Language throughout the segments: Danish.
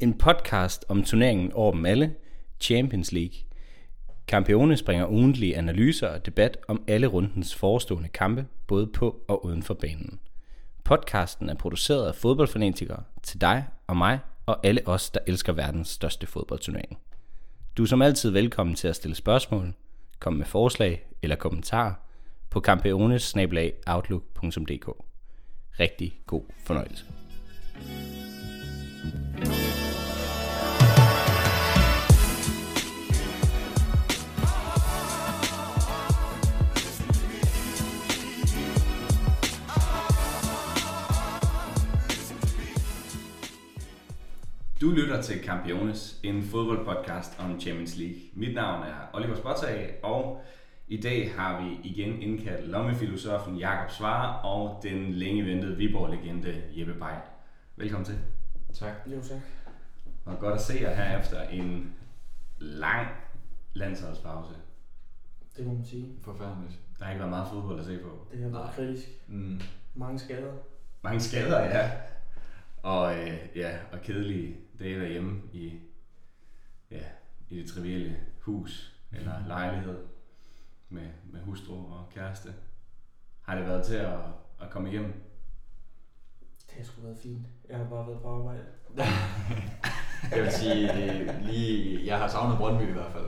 En podcast om turneringen over dem alle, Champions League. Campione springer ugentlige analyser og debat om alle rundens forestående kampe, både på og uden for banen. Podcasten er produceret af fodboldfanatikere til dig og mig og alle os, der elsker verdens største fodboldturnering. Du er som altid velkommen til at stille spørgsmål, komme med forslag eller kommentarer på campeones Rigtig god fornøjelse. Du lytter til Campiones, en fodboldpodcast om Champions League. Mit navn er Oliver Spottag, og i dag har vi igen indkaldt lommefilosofen Jakob Svare og den længe ventede Viborg-legende Jeppe Bay. Velkommen til. Tak. Jo, tak. Og godt at se jer her efter en lang landsholdspause. Det må man sige. Forfærdeligt. Der har ikke været meget fodbold at se på. Det har været Nej. kritisk. Mm. Mange skader. Mange skader, ja. Og, øh, ja, og kedelige dage derhjemme i, ja, i det trivielle hus eller lejlighed med, med hustru og kæreste. Har det været til at, at komme igennem? Det har sgu været fint. Jeg har bare været på arbejde. Jeg vil sige, det lige, jeg har savnet Brøndby i hvert fald.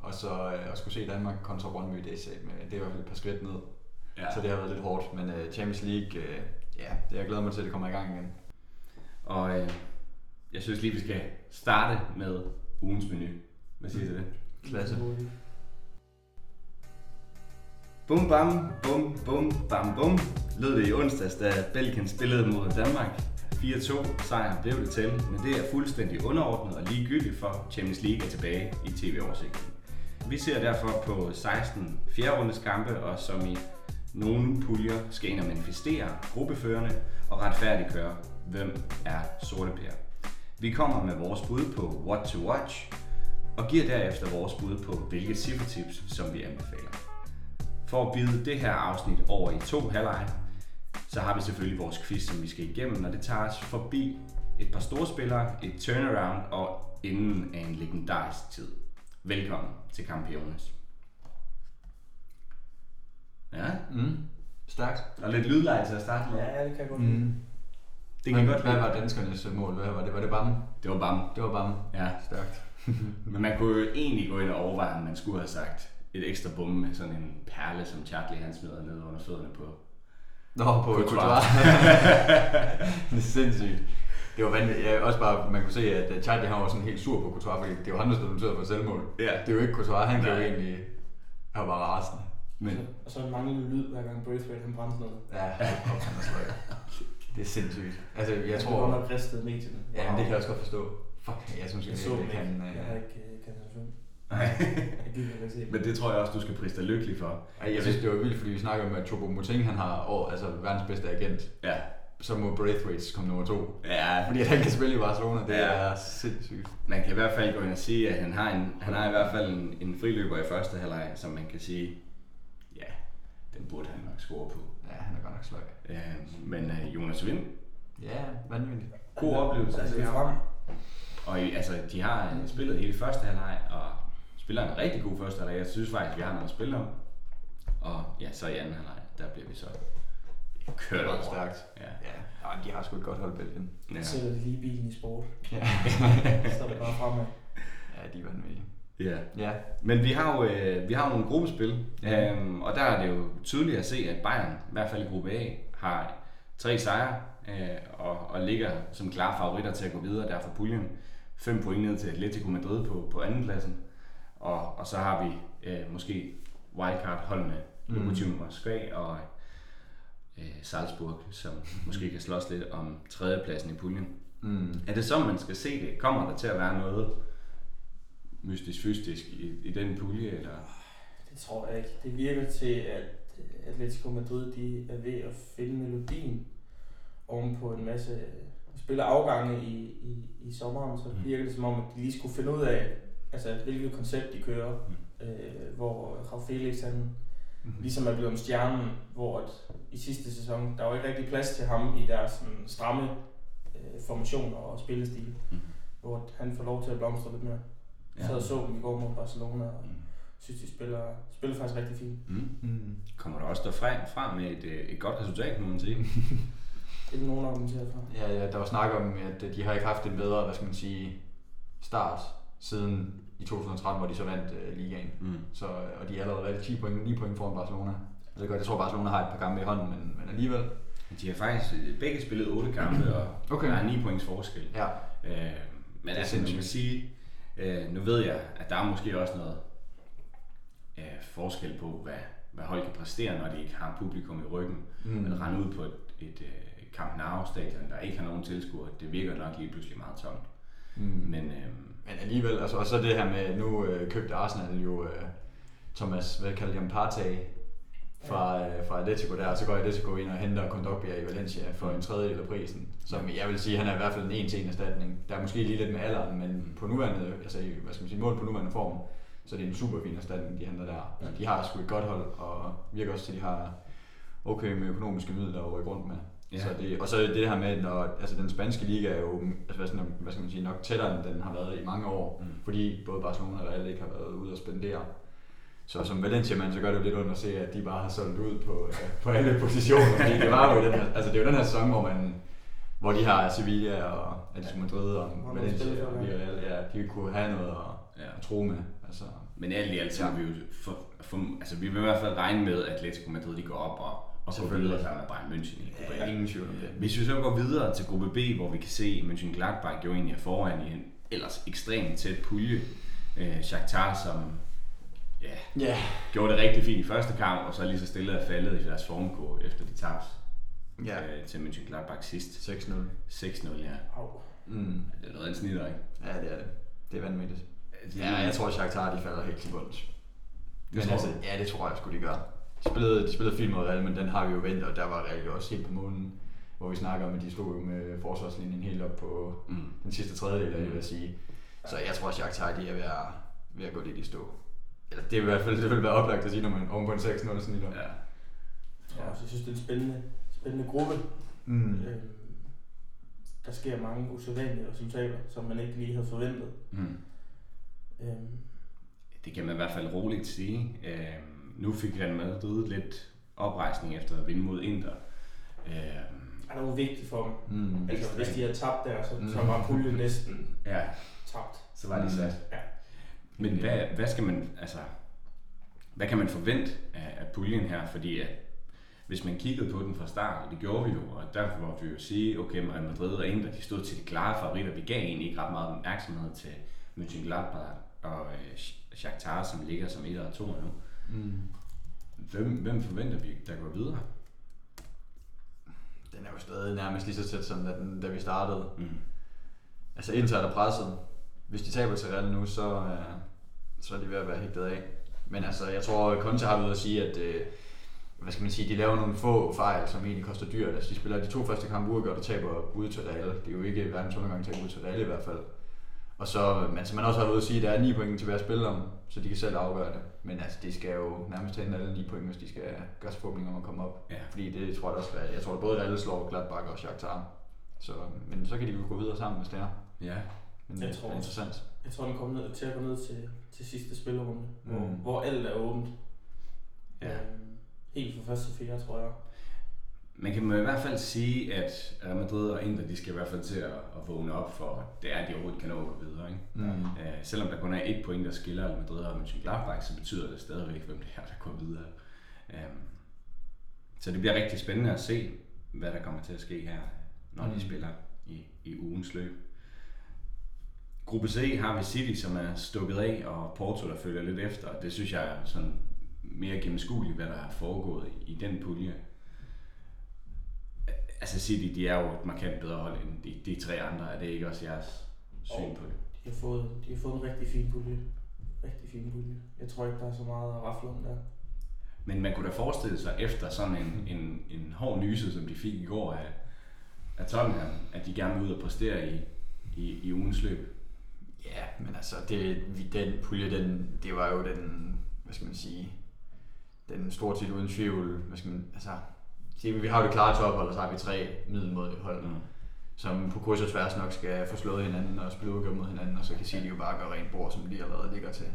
Og så øh, at skulle se Danmark kontra Brøndby, det er, det er i hvert fald et par skridt ned. Ja. Så det har været lidt hårdt. Men uh, Champions League, uh, ja, det jeg glæder mig til, at det kommer i gang igen. Og øh, jeg synes lige, vi skal starte med ugens menu. Hvad siger du til det? Klasse. Bum bam, bum bum bam bum, lød det i onsdags, da Belgien spillede mod Danmark. 4-2 sejr blev det til, men det er fuldstændig underordnet og ligegyldigt for Champions League er tilbage i tv-oversigten. Vi ser derfor på 16 fjerde kampe, og som i nogle puljer skal ind og manifestere gruppeførende og retfærdiggøre, hvem er sorte pære. Vi kommer med vores bud på what to watch, og giver derefter vores bud på, hvilke cifretips, som vi anbefaler. For at bide det her afsnit over i to halvleje, så har vi selvfølgelig vores quiz, som vi skal igennem, og det tager os forbi et par store spillere, et turnaround og enden af en legendarisk tid. Velkommen til Campiones. Ja, Mm. Stærkt. og lidt lydleje til at starte med. Ja, det kan jeg godt lide. Mm. Det kan jeg godt Hvad var danskernes mål? Hvad var det? Var det Bam? Det var bam. Det var Bam. Ja, Stærkt. men man kunne jo egentlig gå ind og overveje, om man skulle have sagt et ekstra bum med sådan en perle, som Charlie han smider ned under fødderne på. Nå, på. Courtois. det er sindssygt. Det var vanvittigt. Ja, også bare, man kunne se, at Charlie han var sådan helt sur på Courtois, fordi det var ham, der stod noteret for selvmål. Ja, Det er jo ikke Courtois, han kan jo Nej. egentlig... Han var bare rasende. men Og så manglende lyd, hver gang Braithwaite han brændte noget. Ja, han er sløj. Det er sindssygt. Altså, jeg Det var tror... nok ristet medierne. Ja, men det kan jeg også godt forstå. Fuck, jeg synes Jeg ikke, så ikke. kan... Jeg har Øh... ikke øh, 5. Nej. Jeg. Men det tror jeg også, du skal prise dig lykkelig for. Ej, jeg synes, det var vildt, fordi vi snakker om, at Choupo-Moting, han har år, altså verdens bedste agent. Ja. Så må Braithwaite komme nummer to. Ja, Fordi han kan spille i Barcelona, det Ja. er sindssygt. man kan i hvert fald gå ind og sige, at han har, en, han har i hvert fald en, en friløber i første halvleg, som man kan sige, ja, den burde han nok score på. Ja, han er godt nok sløj. Ja, men uh, Jonas Vind, Ja, vanvittigt. god oplevelse. Altså, det er frem. Og i- altså, de har øh, spillet hele første halvleg, og spiller en rigtig god første halvleg. Jeg synes faktisk, vi har noget at spille om. Og ja, så i anden halvleg, der bliver vi så kørt Det over. stærkt. Ja. Ja, ja, de har sgu et godt hold, Belgien. Ja. Så sætter de lige bilen i sport. Ja. Så er det bare fremad. ja, de er vanvittige. ja. Ja, Men vi har jo, øh, vi har jo nogle gruppespil, øhm, og der er det jo tydeligt at se, at Bayern, i hvert fald i gruppe A, har tre sejre øh, og, og ligger som klare favoritter til at gå videre der fra puljen. Fem point ned til Atletico Madrid på, på andenpladsen. Og, og så har vi øh, måske wildcard-holdene Mm. Lokomotiv Moskva og øh, Salzburg, som måske kan slås lidt om tredjepladsen i puljen. mm. Er det så, man skal se det? Kommer der til at være noget mystisk-fystisk i, i den pulje, eller? Det tror jeg ikke. Det virker til, at Atletico Madrid de er ved at finde melodien oven på en masse spiller afgange i, i, i sommeren, så Mm. virker det som om, at de lige skulle finde ud af, altså, hvilket koncept de kører, Mm. øh, hvor Rav Felix han Mm. ligesom er blevet om stjernen, hvor at i sidste sæson, der var ikke rigtig plads til ham i deres sådan, stramme øh, formationer og spillestil. Mm. hvor han får lov til at blomstre lidt mere. Ja. Så så dem i går mod Barcelona, og mm. Synes, de spiller, spiller faktisk rigtig fint. Mm. Mm. Kommer der også derfra frem med et, øh, et godt resultat, må man sige? det er nogen argumenterer for. Ja, ja, der var snak om, at de har ikke haft en bedre, hvad skal man sige, start siden i 2013, hvor de så vandt uh, ligaen. Mm. Så, og de er allerede været 10 point, 9 point foran Barcelona. Jeg ved godt, jeg tror Barcelona har et par kampe i hånden, men, men alligevel. De har faktisk begge spillet 8 kampe, og okay. der er 9 points forskel. Ja. Øh, men altså, man kan sige, øh, nu ved jeg, at der er måske også noget øh, forskel på, hvad, hvad hold kan præstere, når de ikke har publikum i ryggen. Mm. Men rende ud på et, et, et øh, Camp Nou stadion, der ikke har nogen tilskuere, det virker nok lige pludselig meget tomt. Mm. Men, øh, men alligevel, altså, og så det her med, nu øh, købte Arsenal jo øh, Thomas, hvad kalder de ham, Partey, fra, øh, fra Atletico der, og så går Atletico ind og henter Kondogbia i Valencia for en tredjedel af prisen. Som jeg vil sige, han er i hvert fald en en til en erstatning. Der er måske lige lidt med alderen, men på nuværende, altså hvad skal man sige, mål på nuværende form, så det er en super fin erstatning, de henter der. Ja. De har sgu et godt hold, og virker også til, at de har okay med økonomiske midler at rykke rundt med. Ja. Så det, og så det her med, når altså den spanske liga er jo altså, hvad, sådan, hvad skal man sige, nok tættere, end den har været i mange år, mm. fordi både Barcelona og Real ikke har været ude at spendere. Så som Valencia-mand, så gør det jo lidt ondt at se, at de bare har solgt ud på, øh, på alle positioner. Fordi det var jo den her, altså det er jo den her sæson, hvor man hvor de har Sevilla og Atletico Madrid og Valencia og Villarreal, ja, de kunne have noget at, ja. at tro med. Altså, men alt i alt, så ja. vi jo for, for, altså vi vil i hvert fald regne med, at Atletico Madrid de går op og, og går videre sammen med Bayern München i gruppe ja, ingen tvivl om det. Hvis vi så går videre til gruppe B, hvor vi kan se München Gladbach jo egentlig er foran i en ellers ekstremt tæt pulje. Øh, Shakhtar, som ja, yeah. gjorde det rigtig fint i første kamp, og så lige så stille er faldet i deres formkurve, efter de tabte ja. øh, til München Gladbach sidst. 6-0. 6-0, ja. Au. Mm. Det er noget af en snitter, ikke? Ja, det er det. Det er vanvittigt. Ja, jeg tror, at Shakhtar de falder helt til bunds. Men altså, ja, det tror jeg sgu, de gør. De spillede, de spillede fint mod Real, men den har vi jo ventet, og der var Real jo også helt på månen. Hvor vi snakker om, at de stod jo med forsvarslinjen helt op på mm. den sidste tredjedel, mm. jeg vil sige. Så jeg tror, at Shakhtar de er ved at, ved at gå lidt i stå. Eller det er i hvert fald det vil være oplagt at sige, når man oven på en 6-0 snitter. Ja. Ja, så jeg synes, det er en spændende, spændende gruppe. Mm. Øhm, der sker mange usædvanlige resultater, som man ikke lige havde forventet. Mm. Øhm. Det kan man i hvert fald roligt sige. Øhm, nu fik Real Madrid lidt oprejsning efter at vinde mod Inter. Øhm, er det jo vigtigt for dem. Mm, altså, hvis de har tabt der, så, mm. så var puljen næsten ja. tabt. Så var de sat. Ja. Men hvad, hvad skal man, altså, hvad kan man forvente af, af puljen her? Fordi at, hvis man kiggede på den fra start, og det gjorde vi jo, og derfor var vi jo sige, okay, Real Madrid og Inter, de stod til de klare favoritter. Vi gav egentlig ikke ret meget opmærksomhed til Mönchengladbach og øh, Shakhtar, som ligger som 1 og 2 nu. Mm. Hvem, hvem forventer vi, der går videre? Den er jo stadig nærmest lige så tæt som da, da vi startede. Mm. Altså Inter er der presset. Hvis de taber til Real nu, så, øh, så er de ved at være hægtet af. Men altså, jeg tror, Conte har ved at sige, at øh, hvad skal man sige, de laver nogle få fejl, som egentlig koster dyrt. Altså, de spiller de to første kampe uafgjort og taber ude til Real. Det er jo ikke verdens undergang at tabe ud til Real i hvert fald. Og så, men som man også har ved at sige, at der er 9 point til hver spiller om, så de kan selv afgøre det. Men altså, de skal jo nærmest hente alle 9 point, hvis de skal gøre sig forhåbninger om at komme op. Ja. Fordi det tror jeg også, jeg tror, at både Real slår Gladbach og Shakhtar. Så, men så kan de jo gå videre sammen, hvis det er. Ja. Men jeg det tror, er interessant. Jeg tror, den kommer ned, til at gå ned til, til sidste spillerunde, mm. hvor, hvor alt er åbent. Ja. Øhm, helt fra første fire, tror jeg. Man kan i hvert fald sige, at Real Madrid og Inter, de skal i hvert fald til at, at vågne op for, det er, at de overhovedet kan nå videre. Ikke? Mm. Uh, selvom der kun er et point, der skiller Real Madrid og Mönchengladbach, så betyder det stadigvæk, hvem det er, der går videre. Um, så det bliver rigtig spændende at se, hvad der kommer til at ske her, når mm. de spiller i, i ugens løb. Gruppe C har vi City, som er stukket af, og Porto, der følger lidt efter. Det synes jeg er sådan mere gennemskueligt, hvad der har foregået i den pulje. Altså City, de er jo et markant bedre hold end de, de tre andre. Er det ikke også jeres syn på det? De har fået, de har fået en rigtig fin pulje. Rigtig fin pulje. Jeg tror ikke, der er så meget at rafle om der. Men man kunne da forestille sig, efter sådan en, en, en hård nyse, som de fik i går af, af Tottenham, at de gerne vil ud og præstere i, i, i ugens løb. Ja, men altså, det, den pulje, den, det var jo den, hvad skal man sige, den stort set uden tvivl, hvad skal man, altså, det, vi har jo det klare tophold, og så har vi tre middelmådige hold. Mm. som på kryds og tværs nok skal få slået hinanden og spille udgør mod hinanden, og så kan City jo bare gøre rent bord, som de allerede ligger til.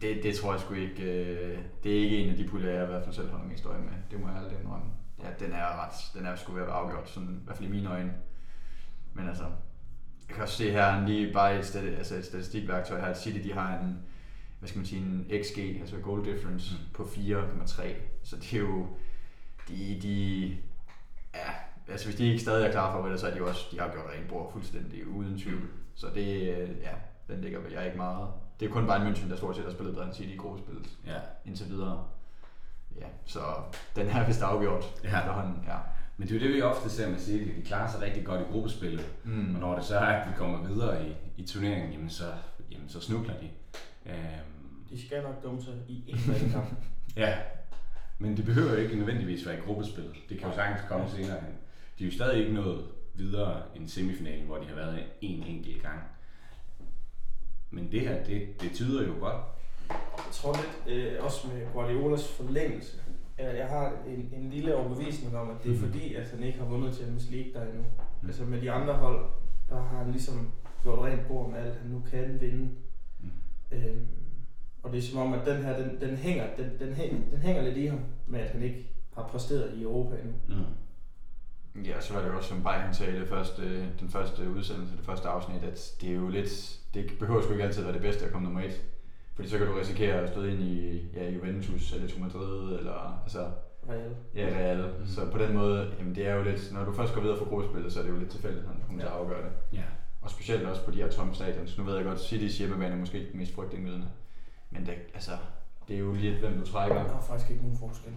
Det, det tror jeg sgu ikke, øh, det er ikke en af de puljer, jeg i hvert fald selv holder mest øje med. Det må jeg aldrig indrømme. Ja, den er ret, den er sgu ved at være afgjort, sådan, i hvert fald i mine øjne. Men altså, jeg kan også se her lige bare et, stati- altså et statistikværktøj her, at City de har en, hvad skal man sige, en XG, altså goal difference mm. på 4,3. Så det er jo, de, de, ja, altså hvis de ikke stadig er klar for det, så er de jo også, de har gjort rent bord fuldstændig uden tvivl. Så det, ja, den ligger jeg ikke meget. Det er kun Bayern München, der stort set har spillet bedre end City i gruppespillet Ja. indtil videre. Ja, så den er vist afgjort Ja. efterhånden. Ja. Men det er jo det, vi ofte ser med City. De klarer sig rigtig godt i gruppespillet. Mm. Og når det så er, at vi kommer videre i, i turneringen, jamen så, jamen så snukler de. Øhm, De skal nok dumme sig i en eller anden kamp. ja, men det behøver jo ikke nødvendigvis være i gruppespillet. Det kan jo sagtens komme senere hen. De er jo stadig ikke nået videre end semifinalen, hvor de har været en enkelt gang. Men det her, det, det tyder jo godt. Jeg tror lidt, øh, også med Guardiolas forlængelse, jeg har en, en lille overbevisning om, at det er Mhm. fordi, at han ikke har vundet Champions League der endnu. Mm. Altså med de andre hold, der har han ligesom gjort rent bord med alt, han nu kan vinde. Mm. Øhm, og det er som om, at den her, den, den, hænger, den, den, hænger, den hænger lidt i ham, med at han ikke har præsteret i Europa endnu. Mm. Ja, så var det jo også, som Bayern sagde i det første, den første udsendelse, det første afsnit, at det er jo lidt, det behøver sgu ikke altid være det bedste at komme nummer et. Fordi så kan du risikere at støde ind i ja, Juventus, Atletico Madrid, eller altså, Real. ja, Real. Mm. Så på den måde, jamen det er jo lidt, når du først går videre fra gruppespillet, så er det jo lidt tilfældigt, han kommer til at afgøre det. Ja. Og specielt også på de her tomme stadions. Nu ved jeg godt, City's hjemmebane er måske ikke den mest frygtindgydende. Men det, altså, det er jo lidt, hvem du trækker. Der er faktisk ikke nogen forskel.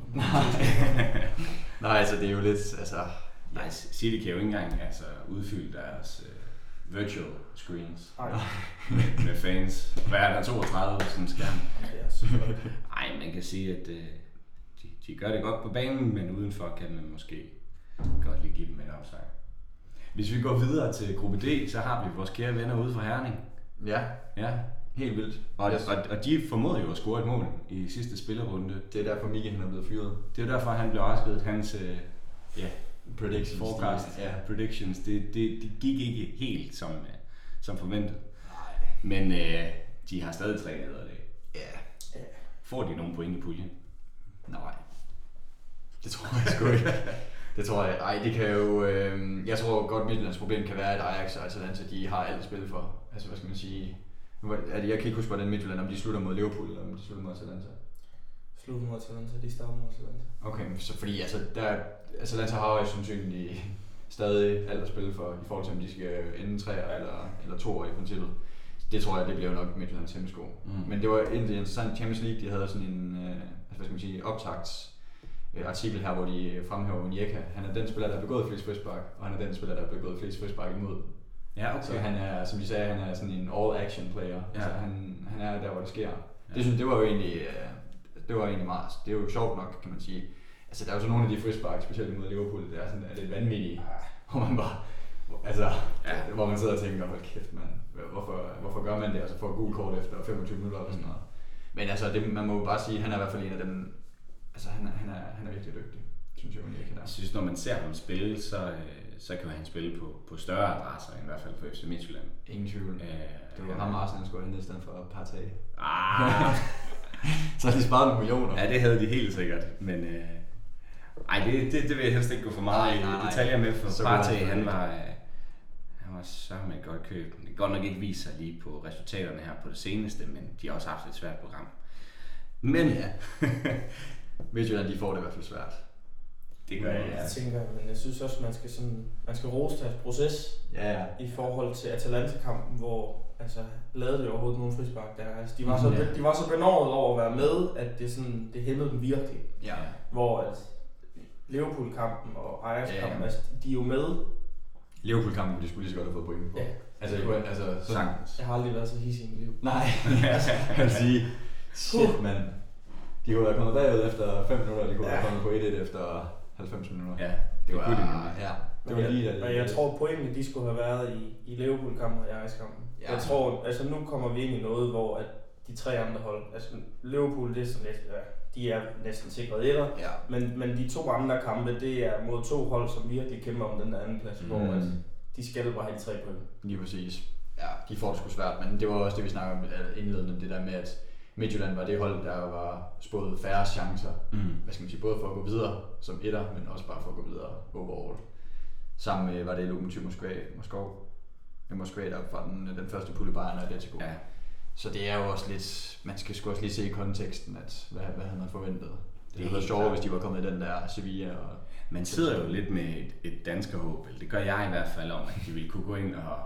Nej, altså det er jo lidt, altså... Nej, City kan jo ikke engang altså, udfylde deres uh, virtual screens Nej, med, med fans. Hvad er der, 32 på sådan en skærm? det er så flot. Ej, man kan sige, at uh, de, de gør det godt på banen, men udenfor kan man måske godt lige give dem en opsang. Hvis vi går videre til gruppe D, så har vi vores kære venner ude fra Herning. Ja, Ja. Helt vildt. Og, og, og de formåede jo at score et mål i sidste spillerunde. Det er derfor Mika han er blevet fyret. Det er derfor, han blev afskediget. Hans uh, ja, Predictions. forecast, de- ja, predictions, det, det, det gik ikke helt som, uh, som forventet. Nej. Men uh, de har stadig tre nederlag. Ja. Får de nogen point i puljen? Nej. Det tror jeg sgu ikke. Det tror jeg. Ej, det kan jo... Øh, jeg tror godt, Midtjyllands problem kan være, at Ajax og Atalanta, de har alt at spille for. Altså, hvad skal man sige... Er det, jeg kan ikke huske, hvordan Midtjylland, om de slutter mod Liverpool, eller om de slutter mod Atalanta. Slut mod Atalanta, de starter mod Atalanta. Okay, så fordi altså, der, Atalanta har jo sandsynligt stadig alt at spille for, i forhold til om de skal ende tre eller, eller to år i princippet. Det tror jeg, det bliver jo nok Midtjyllands hemmesko. Mm. Men det var egentlig interessant, Champions League, de havde sådan en, øh, altså, hvad skal man sige, optagts artikel her, hvor de fremhæver Onyeka. Han er den spiller, der har begået flest frispark, og han er den spiller, der har begået flest frispark imod. Ja, Okay. Så han er, som de sagde, han er sådan en all-action player. Ja. Ja. Altså, han, han er der, hvor det sker. Ja. Ja. Det, synes, det var jo egentlig, øh, det var egentlig meget, det er jo sjovt nok, kan man sige. Altså, der er jo så nogle af de frispark, specielt imod Liverpool, der er sådan er lidt vanvittige, hvor man bare, altså, Ja. ja. hvor man sidder og tænker, hold kæft mand, hvorfor, hvorfor gør man det, og så får gul kort efter 25 minutter eller sådan noget. Men altså, det, man må jo bare sige, han er i hvert fald en af dem, altså han er, han er, han er virkelig dygtig, synes jeg, Onyeka der. Jeg synes, når man ser ham spille, så, øh, så kan han spille på, på større adresser, end i hvert fald for FC Midtjylland. Ingen tvivl. Øh, Det var ham, Arsenal skulle hente i stedet for Partey. Ah, Så har de sparet nogle millioner. ja, det havde de helt sikkert, men... Øh, ej, det, det, det vil jeg helst ikke gå for meget Nej, nej, i detaljer med, for Partey, han var, øh, han var sørme et godt køb. Det godt nok ikke vise sig lige på resultaterne her på det seneste, men de har også haft et svært program. Men ja, Midtjylland, de får det i hvert fald svært. Det gør jeg. Ja. Det tænker jeg, men jeg synes også, man skal, sådan, man skal rose deres proces Ja, ja. i forhold til Atalanta-kampen, hvor altså, lavede det overhovedet nogen frispark der. Altså, de, var så, Ja. de var så benådet over at være med, at det, sådan, det hæmmede dem virkelig. Ja. Hvor at Liverpool-kampen og Ajax-kampen, Ja, ja. altså, de er jo med. Liverpool-kampen, de skulle lige så godt have fået point på. Ja. Altså, jeg kunne, altså sådan. Jeg har aldrig været så hissig i mit liv. Nej, jeg vil sige, shit mand. De kunne være kommet bagud efter 5 minutter, de kunne være Ja. kommet på 1-1 efter 90 minutter. Ja, det var, kunne de nemlig. ja, det Men var lige jeg, da og jeg tror, pointene de skulle have været i, i Liverpool-kampen og i Ajax-kampen. Ja. Jeg tror, altså nu kommer vi ind i noget, hvor at de tre andre hold, altså Liverpool, det er sådan lidt, ja, de er næsten sikret etter, Ja. men, men de to andre kampe, det er mod to hold, som virkelig kæmper om den der anden plads, mm. hvor at de skal bare have de tre point. Lige præcis. Ja, de får det sgu svært, men det var også det, vi snakkede om øh, indledende, det der med, at Midtjylland var det hold, der var spået færre chancer. Mm. Hvad skal man sige, både for at gå videre som etter, men også bare for at gå videre overall. Sammen med, var det Lokomotiv Moskva, Moskov, Moskva, der var den, den første pulje Bayern og Atletico. Ja. Så det er jo også lidt, man skal sgu også lige se i konteksten, at hvad, hvad havde man forventet. Det, Det er havde været sjovere, hvis de var kommet i den der Sevilla. Og, Man sidder jo lidt med et, et danskerhåb, eller det gør jeg i hvert fald, om at de vil kunne gå ind og,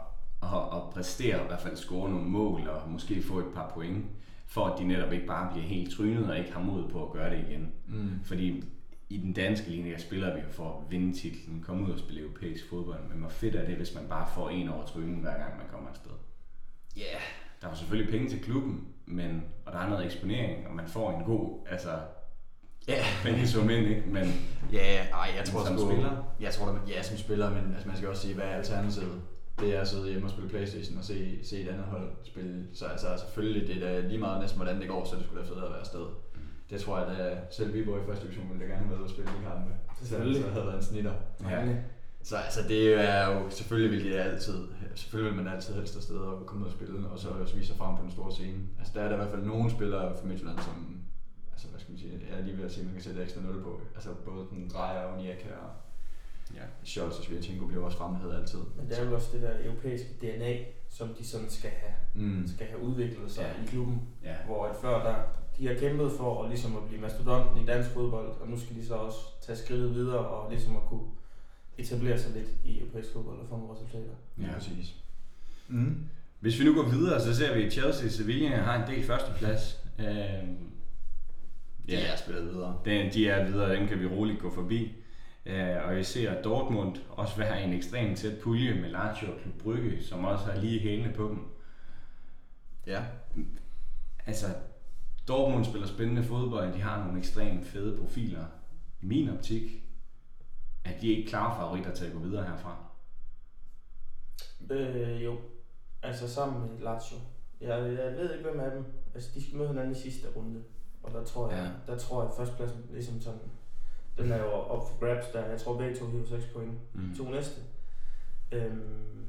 og, og præstere, og i hvert fald score nogle mål, og måske få et par point, for at de netop ikke bare bliver helt trynet og ikke har mod på at gøre det igen. mm, Fordi i den danske liga spiller vi jo for at vinde titlen, komme ud og spille europæisk fodbold, men hvor fedt er det, hvis man bare får en over trynen, hver gang man kommer afsted. Ja, yeah. Der er jo selvfølgelig penge til klubben, men, og der er noget eksponering, og man får en god, altså, ja. pengesum ind, ikke? Men Ja, ej, jeg tror som spiller? Jeg tror, der, ja, som spiller, men altså, man skal også sige, hvad er alternativet? Det er at sidde hjemme og spille Playstation og se, se et andet hold spille. Så altså, selvfølgelig, det er da lige meget næsten, hvordan det går, så det skulle da fedt at være afsted. Mm. Det tror jeg, at selv Viborg i første division ville da gerne have været ude og spille de kampe. Så, Selvfølgelig. så havde været en snitter. Ja. Så altså, det er jo, selvfølgelig vil det altid, selvfølgelig vil man altid helst afsted og komme ud og spille, og så også vise sig frem på den store scene. Altså, der er der i hvert fald nogle spillere fra Midtjylland, som, altså, hvad skal man sige, jeg er lige ved at sige, at man kan sætte ekstra 0 på. Altså, både den Drejer og Onyeka og ja. Scholz og Svirchenko bliver også fremhævet altid. Men det er jo også det der europæiske DNA, som de sådan skal have, Mm. skal have udviklet sig Ja. i klubben. ja. Hvor at før der, de har kæmpet for at, ligesom at blive mastodonten i dansk fodbold, og nu skal de så også tage skridtet videre og ligesom at kunne etablere sig lidt i europæisk fodbold og få nogle resultater. Ja, Ja. præcis. Mm. Hvis vi nu går videre, så ser vi, at Chelsea Sevilla har en del førsteplads. Øhm, Ja, jeg spiller videre. Den, de er videre, den kan vi roligt gå forbi. Øh, og vi ser Dortmund også være en ekstremt tæt pulje med Lazio og Klub Brygge, som også har lige hælene på dem. Ja. Altså, Dortmund spiller spændende fodbold, de har nogle ekstremt fede profiler. I min optik er de ikke klare favoritter til at gå videre herfra. Øh, jo, altså sammen med Lazio. Jeg, jeg ved ikke, hvem af dem. Altså, de skal møde hinanden i sidste runde. Og der tror jeg, Ja. der tror jeg førstepladsen ligesom sådan, den er jo op for grabs der. Jeg tror begge to hiver 6 point. Mm. To næste. Øhm,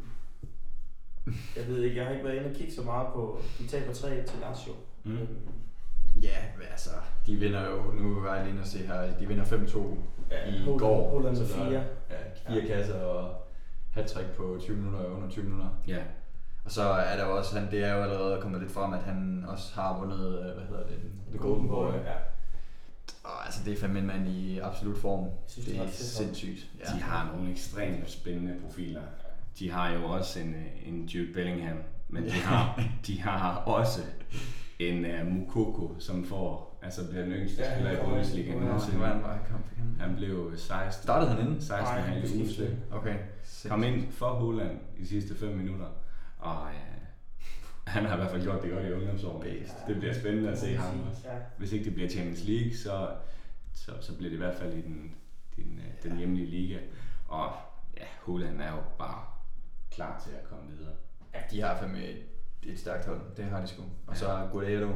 jeg ved ikke, jeg har ikke været inde og kigge så meget på, de taber 3 til Lazio. Mm. Øhm, Ja, men altså, de vinder jo, nu var jeg lige inde og se her, de vinder 5-2 ja, i Holland- går. Holland så der er- 4. Ja, fire kasser og hat på 20 minutter og under 20 minutter. Ja, Og så er der jo også, han, det er jo allerede kommet lidt frem, at han også har vundet, øh, hvad hedder det, The Golden Boy. Ja. Og altså, det er fandme en mand i absolut form. synes, det det er sindssygt. ja. de har nogle ekstremt spændende profiler. De har jo også en, øh, en Jude Bellingham, men de har, de har også en uh, Mukoko, som får, altså bliver den yngste Ja, spiller i Bundesliga ind. nogensinde. Hvor han var, kom, fik han. Blev 16. Startede han inden? 16 Nej, han uge skiftede. Okay. Kom ind for Holland i de sidste 5 minutter, og øh, han har i hvert fald gjort det godt i ungdomsåret. Bedst. Det bliver spændende at se ham også. Ja. Hvis ikke det bliver Champions League, så, så, så bliver det i hvert fald i den, den, øh, den hjemlige liga. Og ja, Holland er jo bare klar til at komme videre. De har fandme et, et stærkt hold. Det har de sgu. Og så er Guerrero,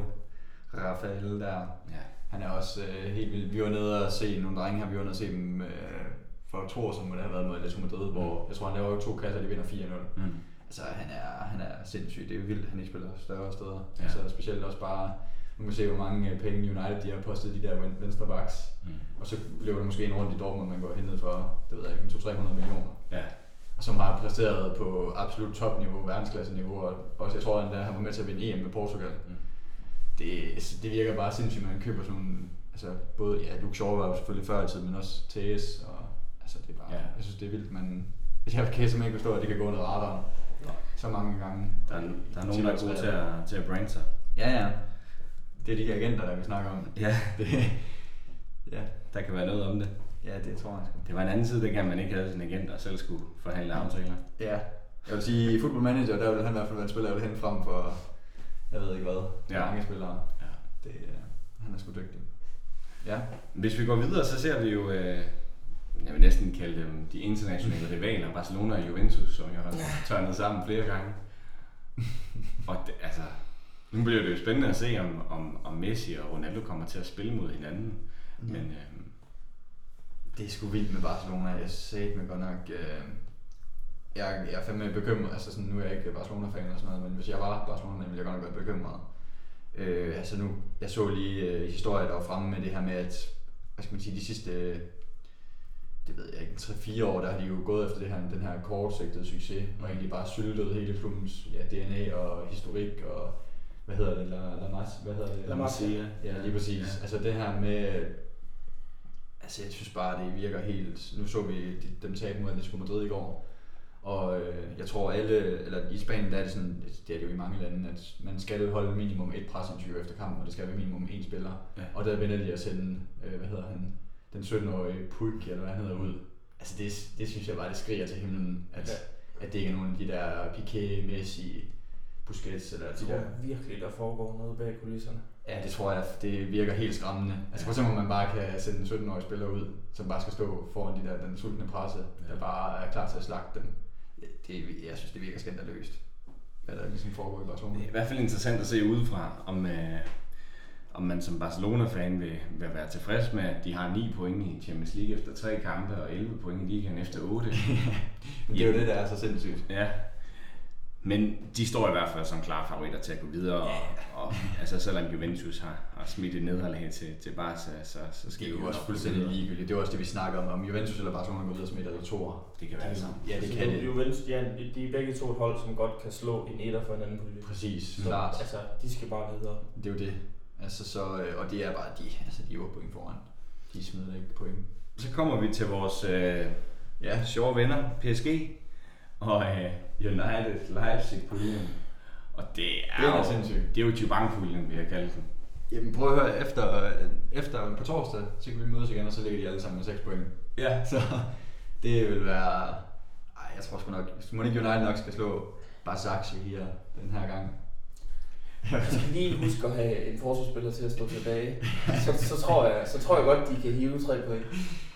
Rafael der. Ja. Han er også øh, helt vild. Vi var nede og se nogle drenge her. Vi var nede og se dem øh, for to år siden, hvor det har været mod Atletico Madrid, hvor jeg tror, han laver jo to kasser, og de vinder 4-0. Mm. Altså, han er, han er sindssyg. Det er vildt, han ikke spiller større steder. Ja. Altså, specielt også bare, nu kan se, hvor mange øh, penge United de har postet de der ven- venstre backs. Mm. Og så løber der måske en rundt i Dortmund, man går hentet for, det ved jeg ikke, 200-300 millioner. Ja. Og som har præsteret på absolut topniveau, verdensklasse-niveau. Og også, jeg tror, at han var med til at vinde EM med Portugal. Mm. Det, det virker bare sindssygt, at man køber sådan nogle, altså både, ja, Luke Shaw var selvfølgelig før i tiden, men også TS, og altså det er bare, Ja. ja. jeg synes det er vildt, man, jeg kan simpelthen ikke forstå, at det kan gå under radaren så mange gange. Der, er, der er nogen, der er gode til at, til at brande sig. Ja, ja. Det er de her agenter, der vi snakker om. Ja, Det, ja, der kan være noget om det. ja, det tror jeg sgu. Det var en anden side, dengang man ikke havde sin agent og selv skulle forhandle aftaler. Ja, jeg vil sige, i Football Manager, der vil han i hvert fald være en spiller, jeg vil hen frem for, jeg ved ikke hvad, Ja. ja. mange spillere. Ja. Det, øh, han er sgu dygtig. Ja. Hvis vi går videre, så ser vi jo, øh, jeg vil næsten kalde dem de internationale rivaler, Barcelona og Juventus, som jo har tørnet sammen flere gange. Og det, altså, nu bliver det jo spændende at se, om, om, om Messi og Ronaldo kommer til at spille mod hinanden. Ja. Men øh, Det er sgu vildt med Barcelona. Jeg sagde med godt nok... Øh, jeg, jeg er fandme bekymret, altså sådan, nu er jeg ikke Barcelona-fan og sådan noget, men hvis jeg var Barcelona-fan, ville jeg godt nok være bekymret. Øh, altså nu, jeg så lige øh, historier, der var fremme med det her med, at hvad skal man sige, de sidste, det ved jeg ikke, 3-4 år, der har de jo gået efter det her, den her kortsigtede succes, og egentlig bare syltet hele klubbens ja, DNA og historik og hvad hedder det, La, La Mas, hvad hedder det? La Masia. Ja, lige præcis. Ja. Altså det her med, altså jeg synes bare, det virker helt, nu så vi dem tabe mod Atletico Madrid i går, og øh, jeg tror alle, eller i Spanien der er det sådan, det er det jo i mange lande, at man skal holde minimum et presinterview efter kampen, og det skal være minimum en spiller. Ja. Og der vender de at sende, øh, hvad hedder han, den 17-årige Puig, eller hvad han hedder, ud. Altså det, det synes jeg bare, det skriger til himlen, at, ja. at det ikke er nogen af de der Piqué, Messi, Busquets eller de der... virkelig, der foregår noget bag kulisserne. Ja, det tror jeg, det virker helt skræmmende. Altså for eksempel, man bare kan sende en 17-årig spiller ud, som bare skal stå foran de der, den sultne presse, ja. der bare er klar til at slagte dem. Det, jeg synes, det virker skandaløst, hvad der ligesom foregår i Barcelona. Det er i hvert fald interessant at se udefra, om, øh, om man som Barcelona-fan vil, vil være tilfreds med, at de har 9 point i Champions League efter tre kampe, og 11 point i ligaen efter 8. det er jo det, der er så sindssygt. Ja, men de står i hvert fald som klare favoritter til at gå videre, og, og altså, selvom Juventus har, har smidt et nederlag til, til Barca, så, så skal det er jo også fuldstændig ligegyldigt. Det var også det, vi snakkede om, om Juventus eller Barcelona går videre som et eller to Det kan være det samme. Ja, det kan det. Juventus, ja, de er begge to et hold, som godt kan slå en etter for en anden pulje. Præcis, så, klart. Altså, de skal bare videre. Det er jo det. Altså, så, øh, og det er bare de, altså, de 8 point foran. De smider ikke point. Så kommer vi til vores øh, ja, sjove venner, PSG og uh, United Leipzig puljen. Og det er, det er jo, sindssygt. det er jo Jubang-puljen, vi har kaldt den. Jamen prøv at høre, efter, efter på torsdag, så kan vi mødes igen, og så ligger de alle sammen med 6 point. Ja. Så det vil være... Ej, jeg tror sgu nok... Ikke United nok skal slå Basaksehir her den her gang. Jeg skal lige huske at have en forsvarsspiller til at stå tilbage. Så, så, tror jeg, så tror jeg godt, de kan hive tre point.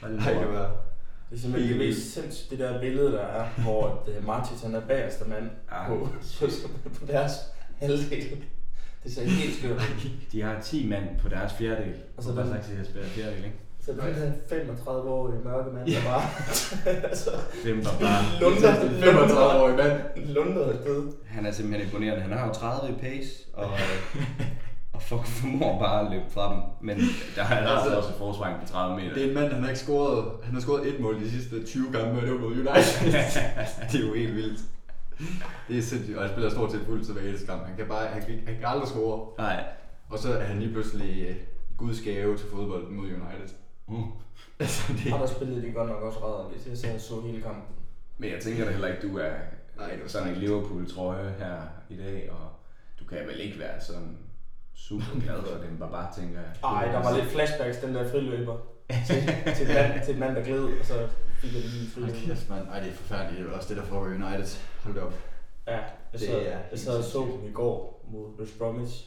Nej, det kan være. Det er simpelthen det mest sindssygt, det der billede, der er, hvor uh, Martins han er bagerste mand på, på, på deres halvdel. Det ser helt skørt De har 10 mand på deres fjerdedel. Og så er der sagt, at fjerdedel, ikke? Så det er en 35-årig mørke mand, der bare... altså, der bare... Lunder, 35-årig mand. Lunder er død. Han er simpelthen imponerende. Han har jo 30 i pace, og og fuck, formår bare at løbe fra dem. Men der er altså, altså også et forsvar på 30 meter. Det er en mand, han har ikke scoret, han har scoret et mål de sidste 20 gange, og det var mod United. det er jo helt vildt. Det er sindssygt, og han spiller stort set fuldt tilbage i det kamp. Han kan, bare, han, kan, han kan aldrig score. Nej. Og så er han lige pludselig uh, Guds gave til fodbold mod United. Mm. altså, det... Og der spillede de godt nok også rædderligt. Jeg så, så hele kampen. Men jeg tænker da heller ikke, du er Nej, det sådan en Liverpool-trøje her i dag, og du kan vel ikke være sådan super glad for den var bare tænker... Ej, der var lidt flashbacks, den der friløber til, til, en mand, til en mand, der gled, og så fik jeg lige friløber. Hold kæft, mand. Ej, det er forfærdeligt. Det er også det, der får United. Hold op. Ja, jeg så, det er jeg så, så dem i går mod West Bromwich.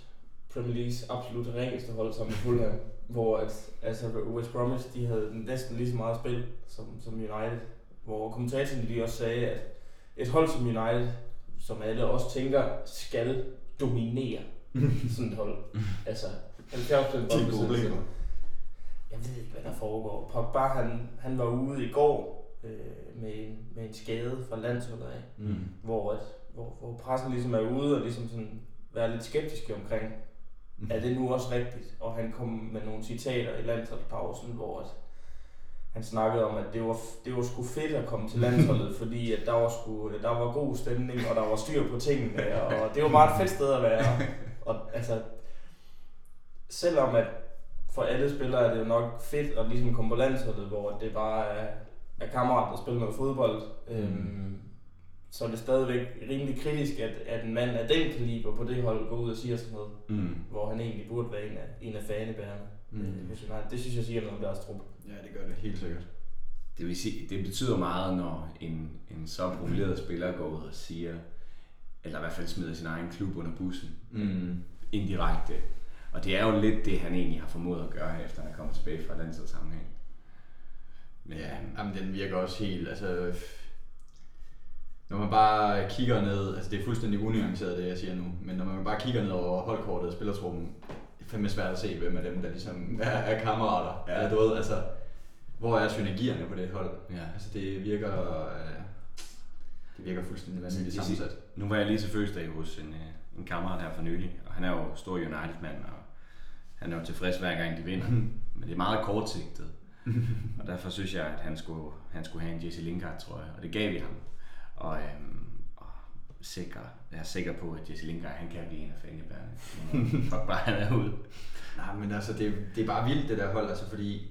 Premier Leagues absolut ringeste hold sammen med Fulham, hvor at, altså West Bromwich de havde næsten lige så meget spil som, som United, hvor kommentatorerne lige også sagde, at et hold som United, som alle også tænker, skal dominere sådan et hold. Altså, 70 procent problemer. Jeg ved ikke, hvad der foregår. Pogba, han, han var ude i går øh, med, en, med en skade fra landsholdet af, mm. hvor, at, hvor, hvor pressen ligesom er ude og ligesom sådan være lidt skeptiske omkring. Er det nu også rigtigt? Og han kom med nogle citater i landsholdspausen, hvor at, han snakkede om, at det var, det var sgu fedt at komme til landsholdet, fordi at der, var sgu, der var god stemning, og der var styr på tingene, og det var bare et fedt sted at være. Og altså, selvom at for alle spillere er det jo nok fedt at ligesom komme på landsholdet, hvor det bare er, er kammerat, der spiller noget fodbold, mm. øhm, så er det stadigvæk rimelig kritisk, at, at en mand af den kaliber på det hold går ud og siger sådan noget, mm. hvor han egentlig burde være en af, en af fanebærerne. Mm. Øh, det synes jeg siger noget om deres trup. Ja, det gør det helt sikkert. Det vil sige, det betyder meget, når en, en så profileret spiller går ud og siger, eller i hvert fald smider sin egen klub under bussen. Mm. Indirekte. Og det er jo lidt det, han egentlig har formået at gøre, efter han er kommet tilbage fra den sammenhæng. Men, ja, jamen, den virker også helt, altså... Når man bare kigger ned, altså det er fuldstændig unuanceret det jeg siger nu, men når man bare kigger ned over holdkortet og spillertruppen, det er fandme svært at se, hvem af dem, der ligesom er, er kammerater. Ja. Eller, du ved, altså, hvor er synergierne på det hold? Ja. Altså det virker, det virker fuldstændig vanvittigt sammensat. Nu var jeg lige til fødselsdag hos en, øh, en kammerat her for nylig, og han er jo stor United-mand, og han er jo tilfreds hver gang de vinder. Men det er meget kortsigtet. og derfor synes jeg, at han skulle, han skulle have en Jesse Lingard, tror jeg, og det gav vi ham. Og, øhm, og sikker, jeg er sikker på, at Jesse Lingard han kan blive en af fangebærene. Fuck bare han er ude. Nej, men altså, det, det er bare vildt det der hold, altså fordi...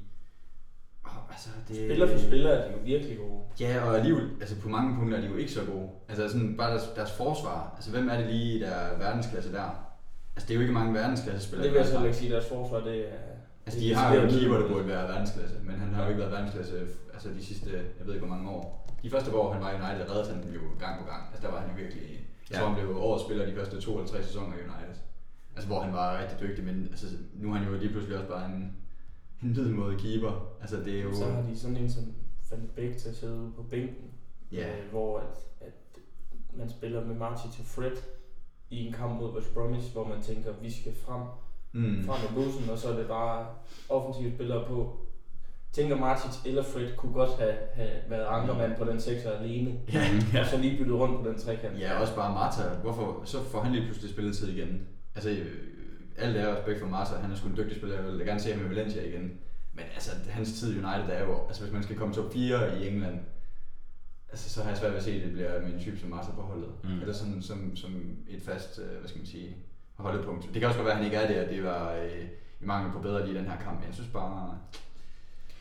Oh, altså, det, spiller for spiller er de jo virkelig gode. Ja, og alligevel, altså på mange punkter er de jo ikke så gode. Altså sådan, bare deres, deres forsvar. Altså hvem er det lige der er verdensklasse der? Altså det er jo ikke mange verdensklasse spillere. Det vil jeg så ikke sige, deres forsvar det er... Altså de har jo en keeper, der burde være verdensklasse, men han har jo ikke været verdensklasse altså de sidste, jeg ved ikke hvor mange år. De første år, han var i United, reddede han jo gang på gang. Altså der var han jo virkelig, ja. så han blev årets spiller de første to eller tre sæsoner i United. Altså hvor han var rigtig dygtig, men altså, nu er han jo lige pludselig også bare en, en middelmåde keeper. Altså det er jo... Så har de sådan en som Van Beek til at sidde ude på bænken, ja. øh, hvor at, at man spiller med Martin til Fred i en kamp mod West Bromwich, hvor man tænker, vi skal frem, mm. frem med bussen, og så er det bare offensive spillere på. Tænker Martin eller Fred kunne godt have, have været ankermand på den sekser alene, ja, ja. og så lige byttet rundt på den trekant. Ja, også bare Marta. Hvorfor? Så får han lige pludselig spilletid igen. Altså, øh, alt er respekt for Marta, han er sgu en dygtig spiller, jeg vil gerne se ham i Valencia igen. Men altså, hans tid i United er jo, altså hvis man skal komme top 4 i England, altså, så har jeg svært ved at se, at det bliver med en type som Marta på holdet. Mm. Eller sådan som, som et fast, øh, hvad skal man sige, holdepunkt. Det kan også godt være, at han ikke er det, at det var øh, i mangel på bedre lige den her kamp, men jeg synes bare,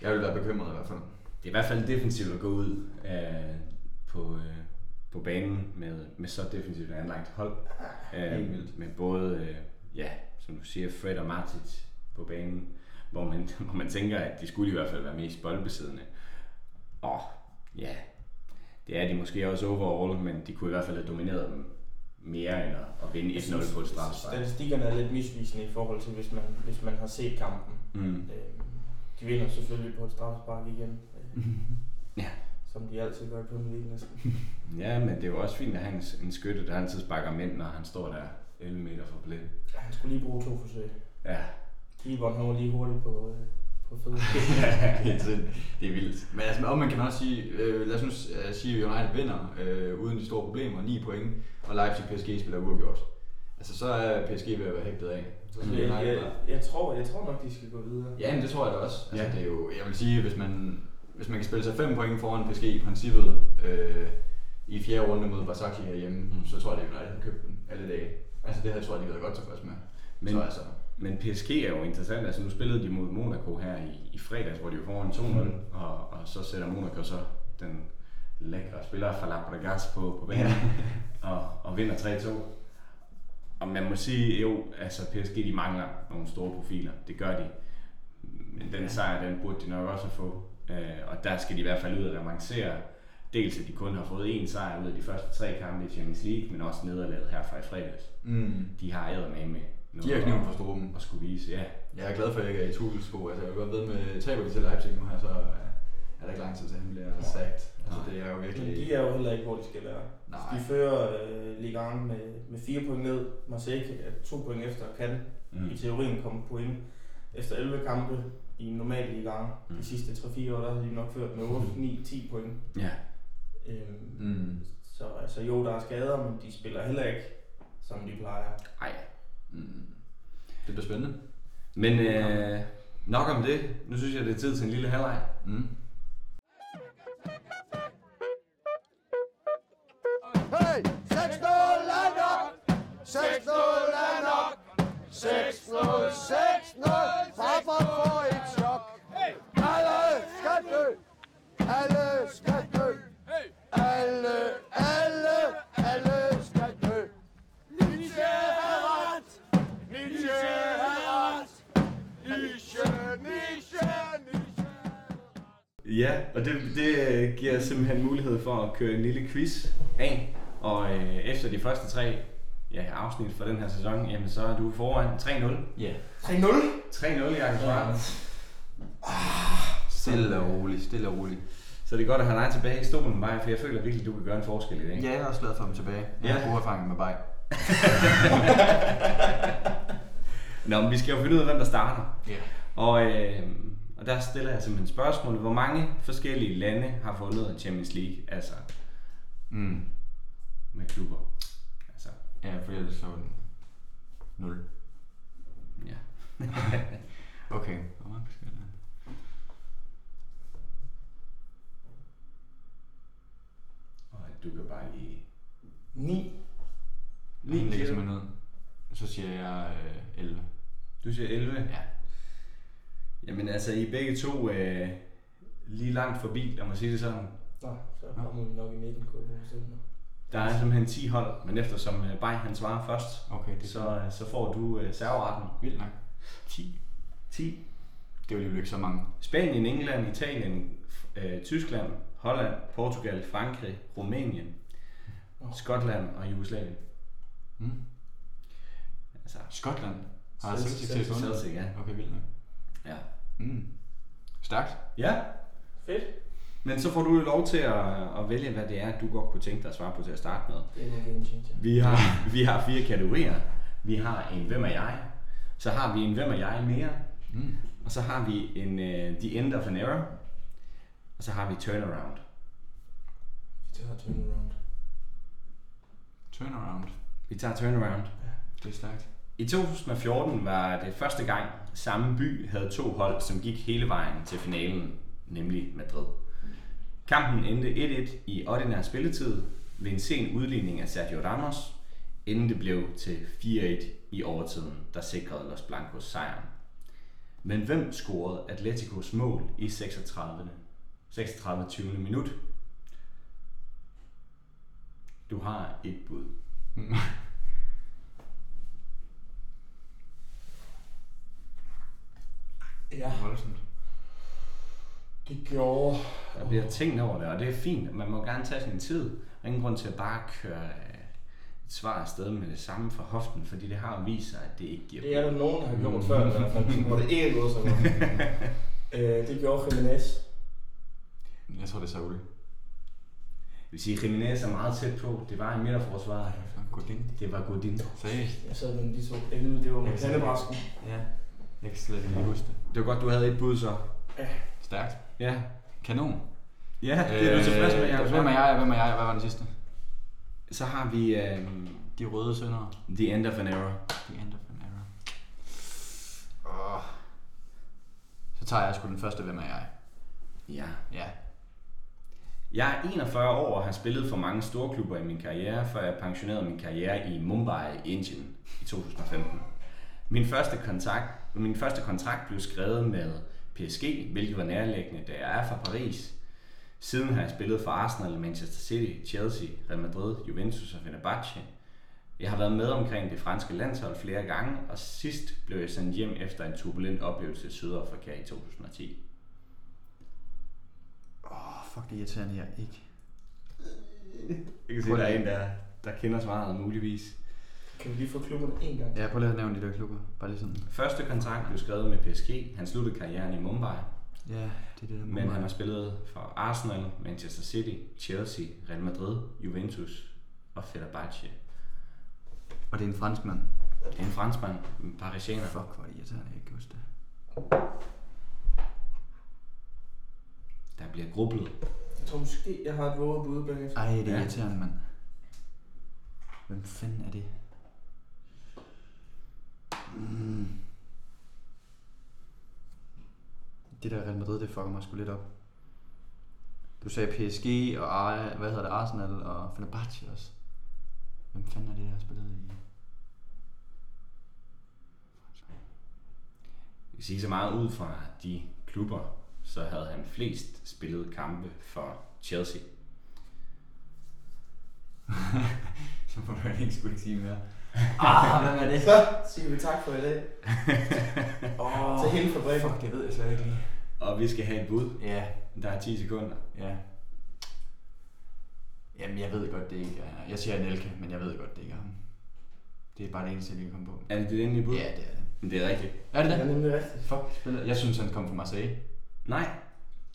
jeg vil være bekymret i hvert fald. Det er i hvert fald defensivt at gå ud øh, på, øh, på banen med, med så defensivt anlagt hold. Øh, med både, øh, ja, som du siger, Fred og Martic på banen, hvor man, hvor man tænker, at de skulle i hvert fald være mest boldbesiddende. Og ja, det er de måske også overall, men de kunne i hvert fald have domineret dem mere end at, vinde 1-0 på et straffespark. Statistikkerne er lidt misvisende i forhold til, hvis man, hvis man har set kampen. Mm. Øh, de vinder selvfølgelig på et straffespark igen. Øh, ja. Som de altid gør på en League næsten. ja, men det er jo også fint at have en, en skytte, der altid sparker mænd, når han står der 11 meter fra blæ. Ja, han skulle lige bruge to forsøg. Ja. Keeperen han var lige hurtigt på, øh, på fed. det er vildt. Men altså, om man kan også sige, øh, lad os nu uh, sige, at United vinder øh, uden de store problemer, 9 point, og Leipzig PSG spiller uafgjort. Altså så er PSG ved at være hægtet af. Så jeg, jeg, jeg, jeg, tror, jeg tror nok, de skal gå videre. Ja, men det tror jeg da også. Altså, ja. det er jo, jeg vil sige, hvis man, hvis man kan spille sig 5 point foran PSG i princippet øh, i fjerde runde mod Basaksehir herhjemme, mm. så tror jeg, at United har købt den alle dage. Altså det havde jeg tror jeg, de været godt tilfreds med. Men, så, altså, men PSG er jo interessant. Altså nu spillede de mod Monaco her i, i fredags, hvor de var foran 2-0, mm. og, og så sætter Monaco så den lækre spiller fra Labregas på, på banen og, og vinder 3-2. Og man må sige, jo, altså PSG de mangler nogle store profiler. Det gør de. Men den sejr, den burde de nok også få. Øh, og der skal de i hvert fald ud og revancere. Dels at de kun har fået én sejr ud af de første tre kampe i Champions League, men også nederlaget herfra i fredags. Mm. De har æder med med de har kniven på struben. Og skulle vise, ja. Jeg er glad for, at jeg ikke er i Tuchels sko. Altså, jeg kan godt ved med, taber de til Leipzig nu her, så er der ikke lang tid til, at han bliver sagt. Altså, det er jo virkelig... Men de er jo heller ikke, hvor de skal være. Nej. De fører øh, Ligue 1 med, med fire point ned. Marseille er to point efter kan mm. i teorien komme point efter 11 kampe i en normal Ligue 1. Mm. De sidste 3-4 år, der har de nok ført med 8, 9, 10 point. Ja. Øhm, mm. Så altså, jo, der er skader, men de spiller heller ikke, som de plejer. Nej, Mm. Det bliver spændende. Men øh, nok om det. Nu synes jeg, det er tid til en lille halvleg. Mm. Hey! 6-0 er nok! 6-0 er nok! 6-0, 6-0! Farfar får et Ja, og det, det giver simpelthen mulighed for at køre en lille quiz af. Og øh, efter de første tre ja, afsnit for den her sæson, jamen så er du foran 3-0. Ja. 3-0? 3-0, Jakob Svart. Ah, stille og roligt, stille og roligt. Så det er godt at have dig tilbage i stolen, Maja, for jeg føler virkelig, at du kan gøre en forskel i dag. Ja, jeg er også glad for at tilbage. Jeg ja. har gode erfaringer med Bay. Nå, men vi skal jo finde ud af, hvem der starter. Ja. Og, øh, og der stiller jeg simpelthen spørgsmålet, hvor mange forskellige lande har fundet Champions League? Altså, mm. med klubber. Altså, Ja, for ellers så var den 0. ja. Okay, hvor mange skal der? Og du kan bare lige... 9. Lige Lige lægger siger simpelthen ned. Så siger jeg øh, 11. Du siger 11? Ja. Jamen altså, I er begge to øh, lige langt forbi, lad mig sige det sådan. Nå, så kommer vi nok i midten, kunne jeg mig. Der er simpelthen 10 hold, men eftersom øh, Bay han svarer først, Okay, det er så, øh, så får du øh, serveretten. vildt nok. 10. 10. Det var alligevel ikke så mange. Spanien, England, Italien, øh, Tyskland, Holland, Portugal, Frankrig, Rumænien, Nå. Skotland og Jugoslavien. Mm. Altså, Skotland. Har jeg Celtic, til at? Celtic, ja. Okay, vildt nok. ja. Mm. Stærkt. Ja, Fedt. men så får du jo lov til at, at vælge, hvad det er, du godt kunne tænke dig at svare på til at starte med. Det er en game changer. Vi har, vi har fire kategorier. Vi har en Hvem er jeg? Så har vi en Hvem er jeg mere? Mm. Og så har vi en uh, The End of an Era. Og så har vi Turnaround. Vi tager turnaround. Turnaround. Vi tager Turnaround. Det er stærkt. I 2014 var det første gang, samme by havde to hold, som gik hele vejen til finalen, nemlig Madrid. Kampen endte 1-1 i ordinær spilletid ved en sen udligning af Sergio Ramos, inden det blev til 4-1 i overtiden, der sikrede Los Blancos sejren. Men hvem scorede Atleticos mål i 36. 36. 20. minut? Du har et bud. Ja, Voldsomt. det gjorde... Der bliver tænkt over det, og det er fint. Man må gerne tage sin tid. Der er ingen grund til at bare køre øh, et svar afsted med det samme fra hoften, fordi det har vist sig, at det ikke giver Det er der nogen, der har gjort før i hvert fald, hvor det ikke er gået så godt. øh, det gjorde Jimenez. Jeg tror, det er Saul. Jeg vil sige, at Jimenez er meget tæt på. Det var en midterforsvar. Godin. Det var Godin. Seriøst? Jeg sad mellem de to. Det, var med pandebræsken. Ja. Jeg kan slet ikke lige huske det. Det var godt, du havde et bud så. Stærkt. Ja. Kanon. Ja, det er du tilfreds med, Øh, Jacob. Hvem er jeg, og hvem er jeg? Hvad var den sidste? Så har vi øhm, De røde sønder. The End of an Era. The end of an era. Oh. Så tager jeg sgu den første, hvem er jeg? Ja. Ja. Jeg er 41 år og har spillet for mange store klubber i min karriere, før jeg pensionerede min karriere i Mumbai, Indien i 2015. Min første, kontrakt, min første kontrakt blev skrevet med PSG, hvilket var nærliggende, da jeg er fra Paris. Siden har jeg spillet for Arsenal, Manchester City, Chelsea, Real Madrid, Juventus og Fenerbahce. Jeg har været med omkring det franske landshold flere gange, og sidst blev jeg sendt hjem efter en turbulent oplevelse i Sydafrika i 2010. Åh, oh, fuck det er irriterende, jeg ikke. Jeg kan se, der er en, der, der kender svaret muligvis. Kan vi lige få klubberne en gang? Ja, prøv lige at nævne de der klubber. Bare lige sådan. Første kontrakt blev skrevet med PSG. Han sluttede karrieren i Mumbai, Ja, det er det der men han har spillet for Arsenal, Manchester City, Chelsea, Real Madrid, Juventus og Fenerbahce. Og det er en franskmand. Det er en franskmand, en parisiener. Fuck, hvor er det irriterende, jeg ikke huske det. Der bliver grublet. Jeg tror måske, jeg har et våget bud bagefter. Ej, det er Ja. irriterende, mand. Hvem fanden er det? Mm. Det der Real Madrid, det fucker mig sgu lidt op. Du sagde PSG og Ar- hvad hedder det, Arsenal og Fenerbahce også. Hvem fanden er det, der har spillet i? Jeg kan sige så meget ud fra de klubber, så havde han flest spillet kampe for Chelsea. Så må du ikke skulle ikke sige mere. Ah, hvem er det? Så siger vi tak for i dag. Åh, Til hele fabrikken. Fuck, det ved jeg slet ikke lige. Og vi skal have et bud. Ja, Der er 10 sekunder. ja. Jamen, jeg ved godt, det ikke er... Jeg siger Anelka, men jeg ved godt, det ikke er ham. Det er bare det eneste, jeg kan komme på. Er det det endelige bud? Ja, det er det. Men det er rigtigt. Er det Det er det? nemlig rigtigt. Fuck, spiller. Jeg synes, han kom fra Marseille. Nej,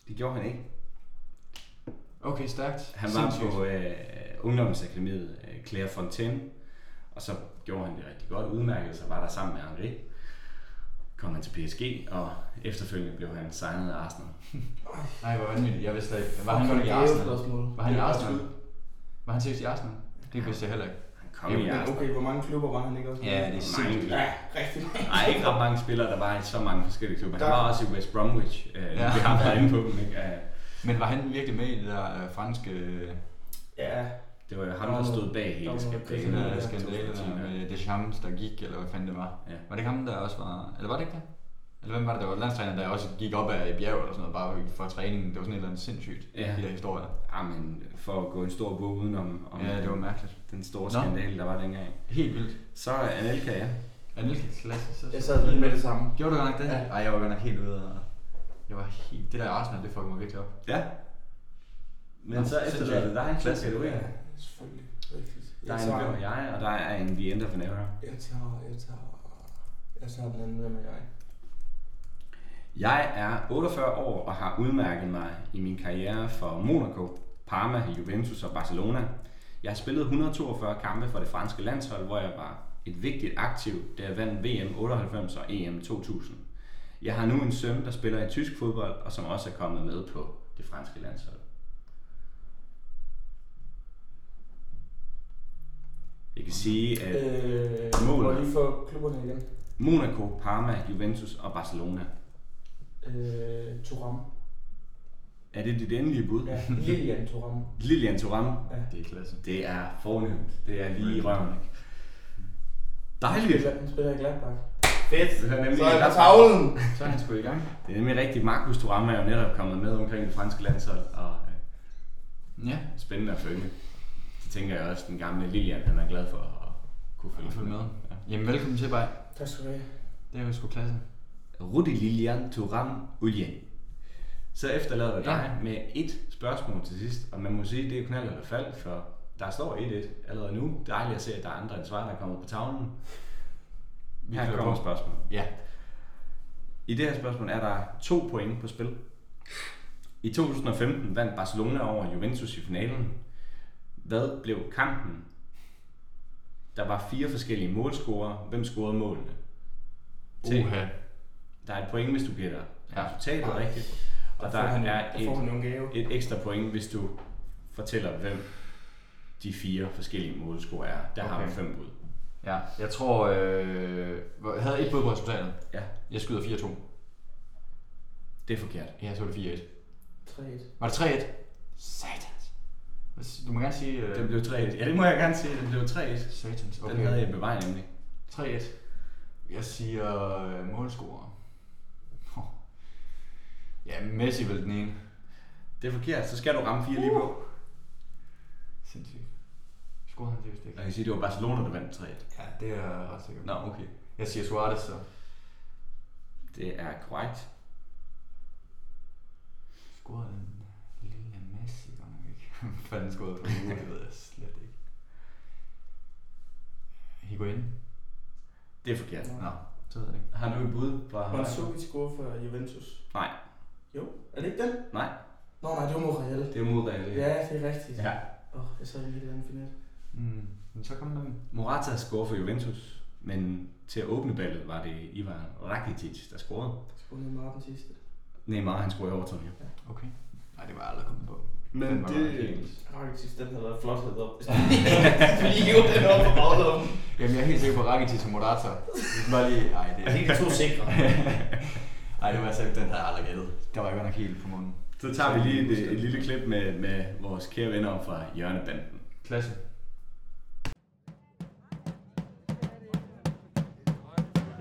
det gjorde han ikke. Okay, stærkt. Han var Sindssygt. på øh, ungdomsakademiet øh, Claire Fontaine, og så gjorde han det rigtig godt, udmærket sig, var der sammen med Henri. Kom han til PSG, og efterfølgende blev han signet af Arsenal. Nej, hvor vanvittigt. Jeg vidste ikke. Var han godt i det jo Arsenal? spørgsmål. Var han i Det Arsenal? Var han seriøst i Arsenal? Det vidste jeg heller ikke. Han kom i Men Arsenal. okay, hvor mange klubber var han ikke også? Ja, det er sindssygt. Ja, rigtig mange. Nej, ikke ret mange spillere, der var i så mange forskellige klubber. Han Der- var også i West Bromwich. Øh, Ja. Vi har været inde på dem, ikke? Men var han virkelig med i det der øh, franske øh, Ja, Det var jo ham, der stod bag hele skandalen. der ja, skandale der med Deschamps, der gik, eller hvad fanden det var? Ja. Var det ikke ham, der også var... Eller var det ikke det? Eller hvem var det, der var landstræner, der også gik op ad et bjerg eller sådan noget, bare for træningen? Det var sådan et eller andet sindssygt, Ja. de der historier. Ja, men for at gå en stor bog udenom om Ja, det var mærkeligt. den store skandale, der var dengang. Helt vildt. Så er Anelka, ja. Anelka klasse. Så, jeg sad lige med det samme. Gjorde du godt nok det? Ja. Ej, jeg var godt nok helt ude og... Jeg var helt... Det der Arsenal, det fuckede mig virkelig op. Ja. Men Nå, så efterlader det dig. Klasse. Så skal du Ja, ind. Selvfølgelig. Rigtigt. Der er en og jeg, og der er en The End of an Era. jeg tager, jeg tager, jeg tager den anden, hvem er jeg? Jeg er 48 år og har udmærket mig i min karriere for Monaco, Parma, Juventus og Barcelona. Jeg har spillet 142 kampe for det franske landshold, hvor jeg var et vigtigt aktiv, da jeg vandt VM 98 og EM 2000. Jeg har nu en søn, der spiller i tysk fodbold, og som også er kommet med på det franske landshold. Jeg kan sige, at Øh, Mål. må lige få klubberne igen? Monaco, Parma, Juventus og Barcelona. Øh, Thuram. Er det dit endelige bud? Ja, Lilian Thuram. Lilian Thuram. Ja. Det er klasse. Det er fornemt. Det er lige i røven. Dejligt. Han spiller i Gladbach. Fedt. Det er nemlig Så er på tavlen. Så er han sgu i gang. Det er nemlig rigtigt. Markus Thuram er jo netop kommet med omkring det franske landshold, og øh, Ja, spændende at følge. Tænker jeg også, den gamle Lilian, han er glad for at kunne følge, følg med. Ja. Jamen, velkommen til, Bay. Tak skal du have. Det er jo sgu klasse. Rudi Lilian Thuram Ulien. Så efterlader Ja. dig med et spørgsmål til sidst, og man må sige, det er knald eller fald, for der står 1-1 allerede nu. Dejligt at se, at der er andre end svar, der kommer på tavlen. Vi Her kommer på. spørgsmålet. Ja. I det her spørgsmål er der to point på spil. I 2015 vandt Barcelona over Juventus i finalen. Hvad blev kampen? Der var fire forskellige målscorer. Hvem scorede målene? Til- Uha. Der er et point, hvis du gætter Ja. resultatet rigtigt. Og der får han, er der et, jo en gave. et ekstra point, hvis du fortæller, hvem de fire forskellige målscorer er. Der har Okay. vi fem bud. Ja, jeg tror... Øh, havde et bud på resultatet. Ja, Jeg skyder 4-2. det er forkert. Ja, så var det 4-1. 3-1. Var det 3-1? Satans. Du må gerne sige... Øh, Det blev 3-1. Ja, det må jeg gerne sige. Det blev 3-1. Satans, Den havde jeg bevaret nemlig. 3-1. Jeg siger øh, målscorer. Oh. Ja, Messi vel den ene. Det er forkert. Så skal du ramme fire lige på. Sindssygt. Scorede han det vist ikke? Jeg kan sige, det var Barcelona, der vandt 3 Ja, det er jeg ret sikker på. Nå, okay. Jeg siger Suarez så. Det er korrekt. Scorede den godt fanden scorede på uge, det ved jeg slet ikke. Higuain? Det er forkert. Nå, så ved jeg det ikke. Har du et bud fra Mandzukic scorer for Juventus. Nej, Jo, er det ikke den? nej. Nå nej, det var mod Real. Det er mod Real. Ja, det er rigtigt. ja. Åh, oh, jeg sad lige i den finet. Mm. Men så kom den. Morata scorede for Juventus, men til at åbne ballet var det Ivan Rakitic, der scorede. Skulle ned Martin sidste. Neymar, han scorede overtiden, ja. Okay. Nej, det var jeg aldrig kommet på. Men Den var det- helt- Rakitic, den havde været flot hedder op. Lige hive den op på baglommen. Jamen, jeg er helt sikker på Rakitic og Morata. Bare lige... Ej, det Jeg fik de to sikre. Ej, det var altså, den havde jeg aldrig gættet. Der var godt nok helt på munden. Så tager vi lige et, et lille klip med, med vores kære venner fra Hjørnebanden. Klasse.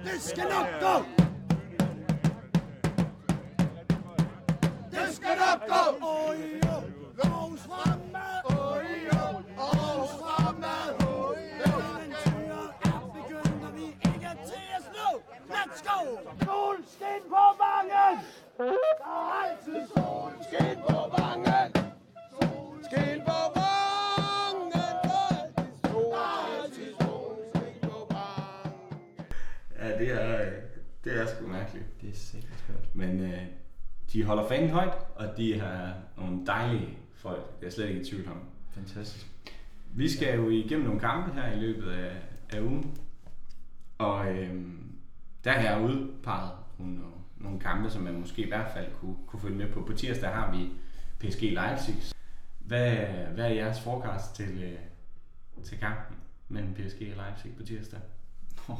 Det skal nok gå! Gå! Oj, jo, Aarhus fremad! Oj, jo, Aarhus fremad! Oj, jo, Eventyret er begyndt, og vi er ikke til at slå! Let's go! Solskin på vangen! Der er altid solskin på vangen! Solskin på vangen! Er er solskin på! Ja, det er, det er sgu mærkeligt. Det er sikkert skørt. Men øh, de holder fanen højt, og de har nogle dejlige folk. Det er slet ikke i tvivl om. Fantastisk. Vi skal jo igennem nogle kampe her i løbet af, af ugen. Og øhm, der har jeg udpeget nogle, nogle kampe, som man måske i hvert fald kunne, kunne følge med på. På tirsdag har vi PSG Leipzig. Hvad, hvad er jeres forecast til, øh, til kampen mellem PSG og Leipzig på tirsdag?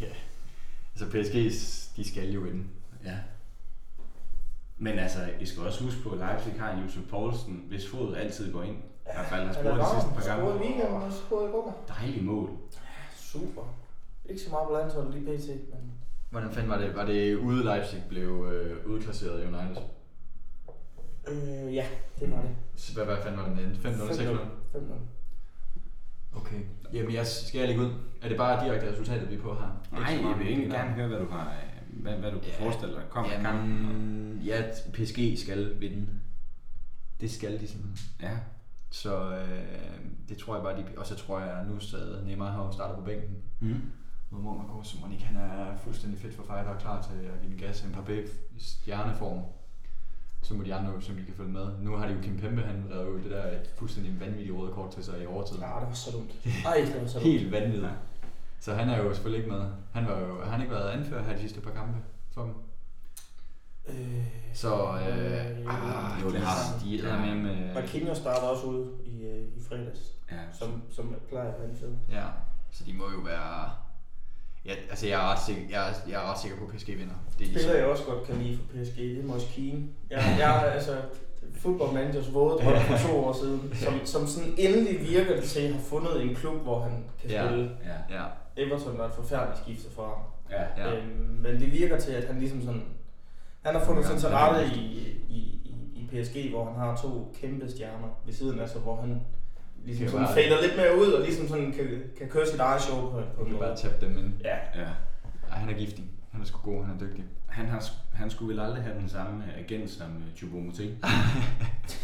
ja. Altså PSG, de skal jo vinde. Ja. Men altså, I skal også huske på, at Leipzig har en Josef Poulsen, hvis fod altid går ind. I hvert fald har Han scoret de sidste par Scoret i gange. weekenden og scoret i går. Dejlig mål. Super. Ikke så meget på landsholdet lige pt, men Hvordan fanden var det? Var det ude Leipzig blev øh, udklasseret af United? øh, ja, det var det. Så Hvad, hvad fanden var den? 5-0, 6-0? 5-0. Okay. Jamen, jeg skal jeg lægge ud. Er det bare direkte resultatet, vi er på her? Nej, jeg vil egentlig gerne høre, hvad du har, hvad, hvad du kunne Ja. forestille dig kommer i kampen. Ja, PSG skal vinde. Det skal de simpelthen. Ja, Så øh, det tror jeg bare, de... Og så tror jeg, nu sad Neymar har jo startet på bænken. mm. Mod Monaco, så Monique han er fuldstændig fit for fight og klar til at give den gas. Mbappé stjerneform. Så må de andre jo, som vi kan følge med. Nu har de jo Kim Pembe, han rev jo det der fuldstændig vanvittige røde kort til sig i overtid. Ja, det var så dumt. Ej, det var så dumt. Helt vanvittigt. Ja. Så han er jo selvfølgelig ikke med. Han var jo, har han ikke været anfører her de sidste par kampe for dem? Øh, Så øh, ah, jo, det har de er med med... Marquinhos starter også ud i, øh, i fredags, ja. som, som plejer at være anfører. Ja, så de må jo være... Ja, altså jeg er ret sikker, jeg er, jeg er ret sikker på, at PSG vinder. Det er Spiller jeg også godt kan lide for PSG, det er Moise Keane. Jeg, jeg er altså football managers våde drøm for to år siden, som, som sådan endelig virker det til at have fundet en klub, hvor han kan Ja. spille. Ja, Ja, Everton var et forfærdeligt skifte for ham. ja. ja. Øhm, men det virker til, at han ligesom sådan... Han har fundet sig til rette i, i, i, i PSG, hvor han har to kæmpe stjerner ved siden af sig, hvor han ligesom Kan sådan bare- fader lidt mere ud, og ligesom sådan kan, kan køre sit eget show på, på kan bare tabe dem ind. Ja, ja. Ej, han er giftig. Han er sgu god, han er dygtig. Han, har, han skulle vel aldrig have den samme agent som uh, Choupo-Moting.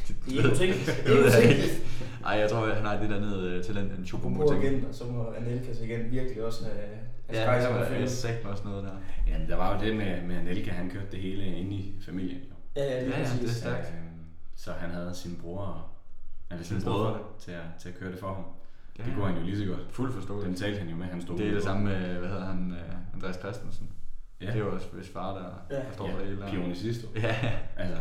det er ikke utænkeligt. Det er ikke utænkeligt. Ej, jeg tror, han har det der nede uh, talent, en chupo På agenter, så må Anelkas igen virkelig også have, have Ja, det var film. sagt også noget der. Jamen, der var jo det med, med Anelka, han kørte det hele inde i familien. Jo. Ja, ja, det er ja, præcis. det er stærkt. Øhm, så han havde sin bror, og- at stå for brødre til at, til at køre det for ham. Ja, Det går han jo lige så godt. Fuld forståelse. Den talte han jo med, han stod Det er det samme med, hvad hedder han, uh, Andreas Christensen. Ja. Det er jo også hvis far, der, Ja. der står ja, for det hele der. Pionististo. Ja, Altså,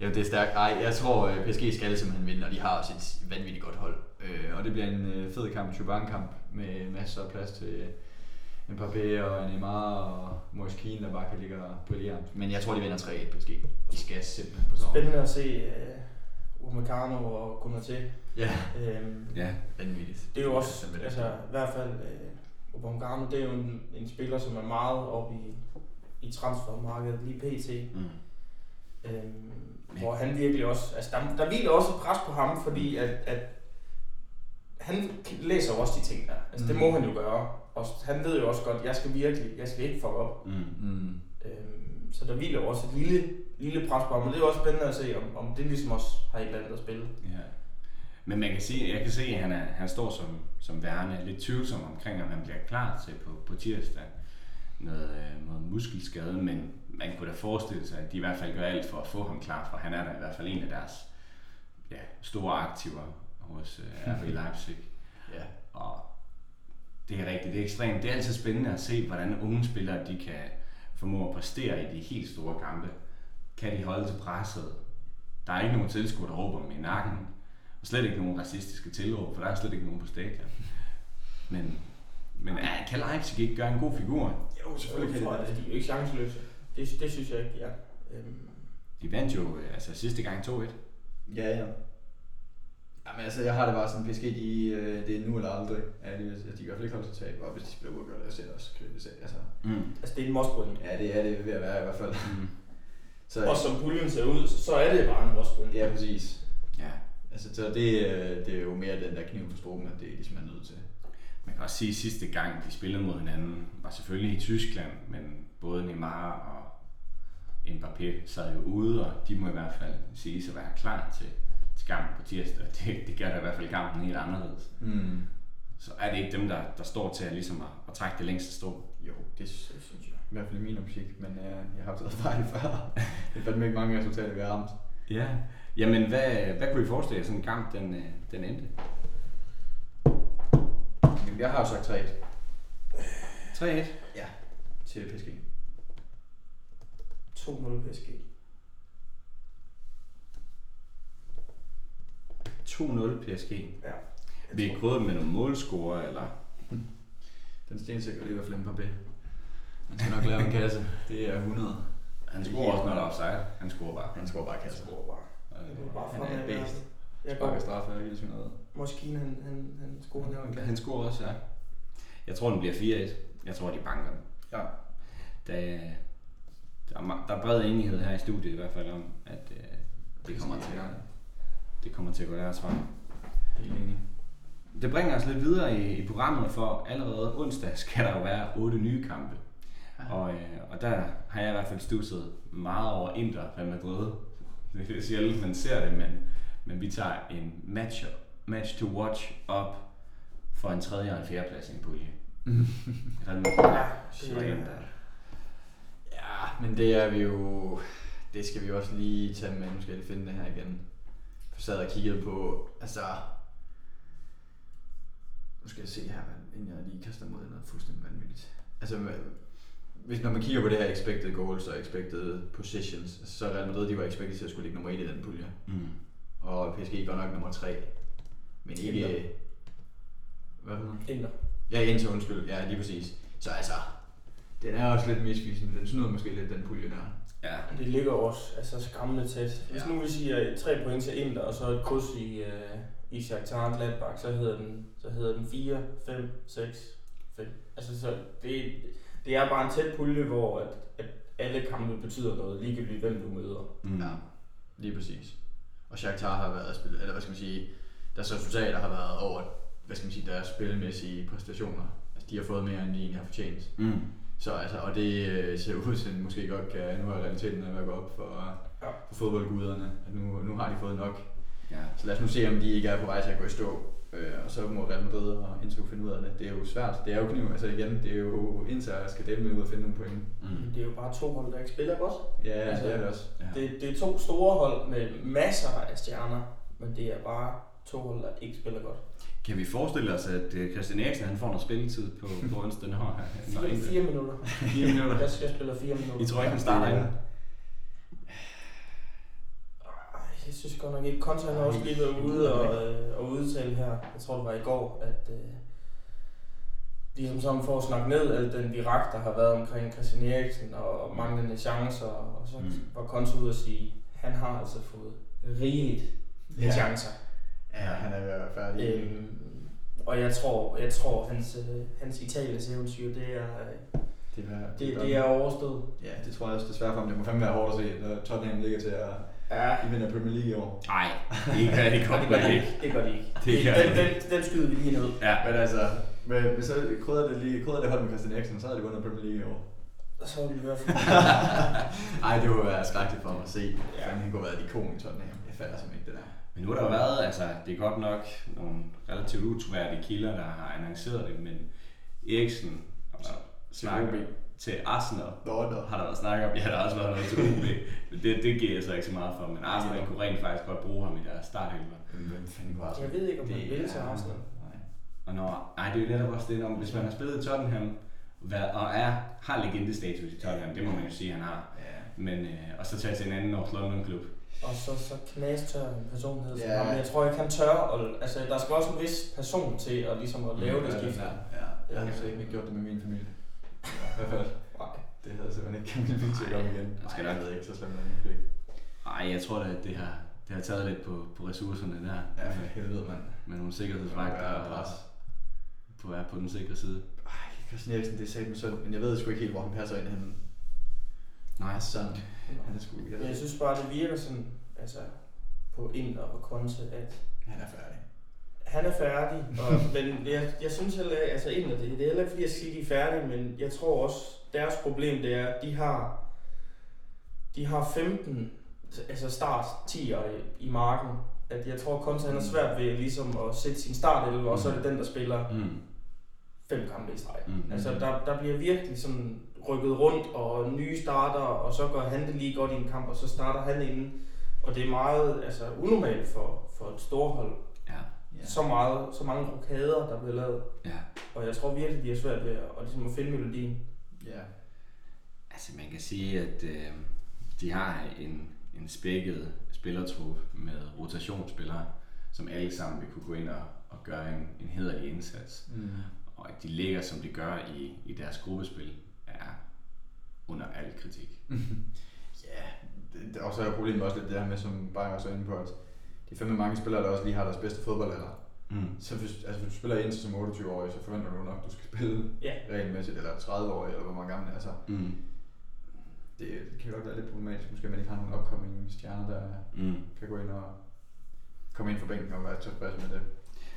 Jamen det er stærkt. Ej, jeg tror øh, PSG skal simpelthen vinde, og de har også et vanvittigt godt hold. Øh, og det bliver en øh, fed kamp, en Chuban-kamp, med masser af plads til øh, Mbappé og Neymar og Moise Keane, der bare kan ligge og brillere. Men jeg tror, de vinder 3-1 PSG. De skal simpelthen på sådan. Spændende at se Upamecano og Konaté. Ja, Øhm, ja, vanvittigt. Det er jo også, simpelthen altså i hvert fald, uh, Upamecano, det er jo en, en spiller, som er meget oppe i, i transfermarkedet lige pt. mm. Øhm, hvor han virkelig også, altså der, der hviler også et pres på ham, fordi at, at han læser jo også de ting der. Altså det Mm. må han jo gøre. Og han ved jo også godt, jeg skal virkelig, jeg skal ikke fuck op. Mm. Mm. Øhm, så der hviler jo også et lille, lille ham, og det er jo også spændende at se, om, om det ligesom også har et eller andet at spille. Ja. Men man kan se, jeg kan se, at han, er, han står som, som værende lidt tvivlsom omkring, om han bliver klar til på, på tirsdag. Noget, øh, noget muskelskade, men man kunne da forestille sig, at de i hvert fald gør alt for at få ham klar, for han er da i hvert fald en af deres ja, store aktiver hos øh, RB Leipzig. Ja. Og det er rigtigt, det er ekstremt. Det er altid spændende at se, hvordan unge spillere de kan formå at præstere i de helt store kampe. Kan de holde til presset? Der er ikke nogen tilskuer, der råber dem i nakken. Og slet ikke nogen racistiske tilråb, for der er slet ikke nogen på stadion. Men, men ja, kan Leipzig ikke gøre en god figur? Jo, selvfølgelig kan tror de jeg, det. De er jo ikke chanceløse. Det, det synes jeg ikke, de er. Øhm, De vandt jo altså sidste gang 2-1. Ja, ja. Jamen altså, jeg har det bare sådan, PSG, de, øh, det er nu eller aldrig. Ja, de, de kan i hvert fald ikke holde sig tab, og hvis de spiller uafgjort, jeg ser det også kritiseret. Altså, Mm. altså det er en must-win. ja, det er det ved at være i hvert fald. Mm. Så, Og som puljen ser ud, så, så er det bare en must-win. Ja, præcis. Ja. Altså, så det, øh, det er jo mere den der kniv for struben, at det er ligesom er nødt til. Man kan også sige, at sidste gang de spillede mod hinanden, var selvfølgelig i Tyskland, men både Neymar og Mbappé sad jo ude, og de må i hvert fald sige at være klar til, til kampen på tirsdag. Det, det gør da i hvert fald kampen helt anderledes. Mm. Så er det ikke dem, der, der står til at, ligesom at, at trække det længste strå. Jo, det, Det synes jeg. I hvert fald i min optik, men øh, jeg har haft fejl før. det er fandme ikke mange resultater, vi har ramt. Ja. Jamen, hvad, hvad kunne I forestille jer, sådan en kamp, den, øh, den endte? Jamen, jeg har jo sagt 3 3-1. Ja, til PSG. 2-0 PSG. 2-0 PSG. Ja. Vi er gået med nogle målscorer, eller? Den stensikre lige var Flemme Papé. Han skal nok lave en kasse. Det er 100. Han scorer også, når der er offside. Han scorer bare. Han scorer bare kasse. Jeg tror bare. Han er et. Jeg Sparker straffe hele sådan noget. Moskine, han, han, han scorer en Han scorer også, ja. Jeg tror, den bliver 4-1. Jeg tror, de banker den. Ja. Der, der, er, der er bred enighed her i studiet i hvert fald om, at øh, det, kommer til, det kommer til at gå deres vej. Helt enig. Det bringer os lidt videre i, i programmet, for allerede onsdag skal der jo være otte nye kampe. Og, øh, og der har jeg i hvert fald stusset meget over Inter Real Madrid. Det er sjældent, man ser det, men, men vi tager en match, match to watch op for en tredje og en fjerde plads i en pulje. Real Madrid. Ja, Shit, men det er vi jo... Det skal vi jo også lige tage med. Nu skal jeg lige finde det her igen. For sad og kiggede på... Altså... Nu skal jeg se her, inden jeg lige kaster mod noget fuldstændig vanvittigt. Altså, hvis når man kigger på det her expected goals og expected positions, så er Real Madrid, de var expected til at skulle ligge nummer 1 i den pulje. Mm. Og PSG går nok nummer 3. Men ikke... Hvad for noget? Inder. Ja, indtil undskyld. Ja, lige præcis. Så altså, den er også lidt misvisende. Den snyder måske lidt, den pulje der. Ja, Det ligger også altså, skræmmende tæt. Hvis Ja. nu vi siger 3 point til Inter, og så et kryds i, øh, i Shakhtar Gladbach, så hedder den, så hedder den 4, 5, 6, 5. Altså, så det, det er bare en tæt pulje, hvor at, at alle kampe betyder noget, ligegyldigt hvem du møder. mm. Ja, lige præcis. Og Shakhtar har været spillet, eller hvad skal man sige, deres resultater har været over, hvad skal man sige, deres spilmæssige præstationer. Altså, de har fået mere, end de egentlig har fortjent. Mm. Så altså, og det øh, ser ud til, at måske godt kan, nu er realiteten at gå op for, Ja. for fodboldguderne, at nu, nu har de fået nok. Ja. Så lad os nu se, om de ikke er på vej til at gå i stå. Øh, og så må Real Madrid og Inter finde ud af det. Det er jo svært. Det er jo kniv. Altså igen, det er jo Inter, der skal dæmme ud og finde nogle point. Mm. Det er jo bare to hold, der ikke spiller godt. Ja, Altså, altså, det er det også. Ja. Det, det er to store hold med masser af stjerner, men det er bare to hold, der ikke spiller godt. Kan vi forestille os, at øh, Christian Eriksen han får noget spilletid på, på onsdag? Når Fire, fire minutter. Fire minutter. Jeg, jeg spiller fire minutter. I tror ikke, han starter inden? Ej, Jeg synes godt nok ikke. Kontra har også lige været ude og, øh, og udtale her, jeg tror det var i går, at øh, ligesom sådan for at snakke ned al den virak, der har været omkring Christian Eriksen og, manglende chancer, og så Mm. var Kontra ude og sige, han har altså fået rigeligt med Ja. chancer. Ja, han er ved at være færdig. Øhm, og jeg tror, jeg tror hans, øh, hans Italiens eventyr, det er, øh, det, er, det, det er overstået. Ja, det tror jeg også desværre for ham. Det må fandme være hårdt at se, når Tottenham ligger til at Ja, de vinder Premier League i år. Nej, det gør de det godt gør de ikke. Det gør de ikke. Det gør den, de den, den skyder vi lige ned. Ja, Men altså, men, hvis så krydder det lige krydder det hold med Christian Eriksen, så havde de vundet Premier League i år. Og så er vi i hvert fald... Ej, det ville være skrækkeligt for mig at se. Ja. Han kunne have været et ikon i Tottenham. Jeg fatter simpelthen ikke det der. Men nu har der jo været, altså det er godt nok nogle relativt utroværdige kilder, der har annonceret det, men Eriksen været snakket OB. Til Arsenal. Nå, nå. Har der været snak om, ja der har også været noget til OB. Men det, det giver jeg så ikke så meget for, men Arsenal kunne rent faktisk godt bruge ham i deres starthelver. Hvem fanden kunne Jeg ved ikke, om han Det vil til er- Arsenal. Nej. Og når, ej, det er jo netop også det, om, hvis man har spillet i Tottenham, hvad- og er, har legendestatus i Tottenham, det må man jo sige, han har. Ja. Men, øh, og så tage til en anden North London klub. Og så, så knastør en personlighed Ja. ham. Men jeg tror ikke, han tør. Og, altså, der skal også en vis person til at, ligesom at lave Mm, det ja, skift. Ja, ja. Jeg havde så ikke gjort det med min familie. Hvert fald. Nej. Det havde jeg simpelthen ikke min bil til at komme igen. Jeg skal Nej, jeg ved ikke, så slemt er det måske ikke. Ej, jeg tror da, at det har, det har taget lidt på, på ressourcerne der. Ja, for helvede, mand. Med nogle sikkerhedsvagter og pres. på, er på den sikre side. Ej, Christian Eriksen, det er sagt med synd, men jeg ved sgu ikke helt, hvor han passer ind henne. Nej, Sådan. Han er sgu jeg jeg synes bare, det virker sådan, altså på Inder og Conte, at han er færdig. Han er færdig. Og, men jeg, jeg synes heller ikke, altså Inder, det, det er heller ikke fordi, jeg siger, at de er færdige, men jeg tror også, deres problem det er, at de har, de har 15 altså start 10'er i, i marken. At jeg tror, Conte han har svært ved ligesom at sætte sin start og så er det den, der spiller Mm. fem kampe i streg. Mm. Altså, der, der bliver virkelig sådan rykket rundt, og nye starter, og så går han det lige godt i en kamp, og så starter han inden. Og det er meget altså, unormalt for, for et storhold. Så, meget, så mange rokader, der bliver lavet. ja. Og jeg tror virkelig, de har svært ved at, og ligesom at finde melodien. Ja. Altså man kan sige, at øh, de har en, en spækket spillertrup med rotationsspillere, som alle sammen vil kunne gå ind og, og gøre en, en hederlig indsats. Mm. Og at de ligger, som de gør i, i deres gruppespil, er under al kritik. Ja, det, det, og så er problemet også lidt det her med, som bare var så inde på, at de fandme mange spillere, der også lige har deres bedste fodboldalder. Mm. Så hvis, altså, hvis du spiller ind som 28-årig, så forventer du nok, at du skal spille Ja. regelmæssigt, eller 30-årig, eller hvor mange gamle altså, Mm. det, det kan godt være lidt problematisk, måske at man ikke har nogen upcoming stjerner, der Mm. kan gå ind og komme ind for bænken og være tilfreds med det.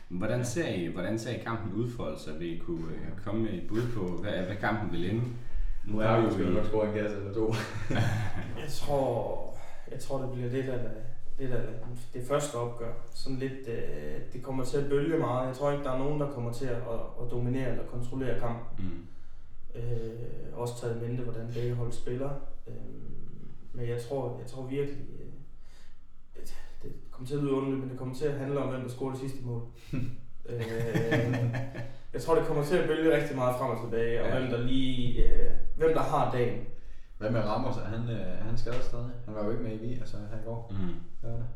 Hvordan ser I, hvordan ser I kampen udfolde sig? Vil I kunne øh, komme med et bud på, hvad, hvad kampen vil ende? Nu er vi jo skal i, nok score en kasse eller to. Jeg tror, jeg tror det bliver lidt af, lidt af det første opgør. Sådan lidt, øh, det kommer til at bølge meget. Jeg tror ikke, der er nogen, der kommer til at, at, dominere eller kontrollere kampen. mm. Øh, også taget mente, hvordan begge hold spiller. Øh, men jeg tror, jeg tror virkelig, øh, det kommer til at lyde underligt, men det kommer til at handle om, hvem der scorer det sidste mål. øh, jeg tror, det kommer til at bølge rigtig meget frem og tilbage, og Ja. hvem der lige, øh, hvem der har dagen. Hvad med Ramos? Er han, øh, er han skadet stadig? Han var jo ikke med i vi, altså her i går. Mm. Hvad var det?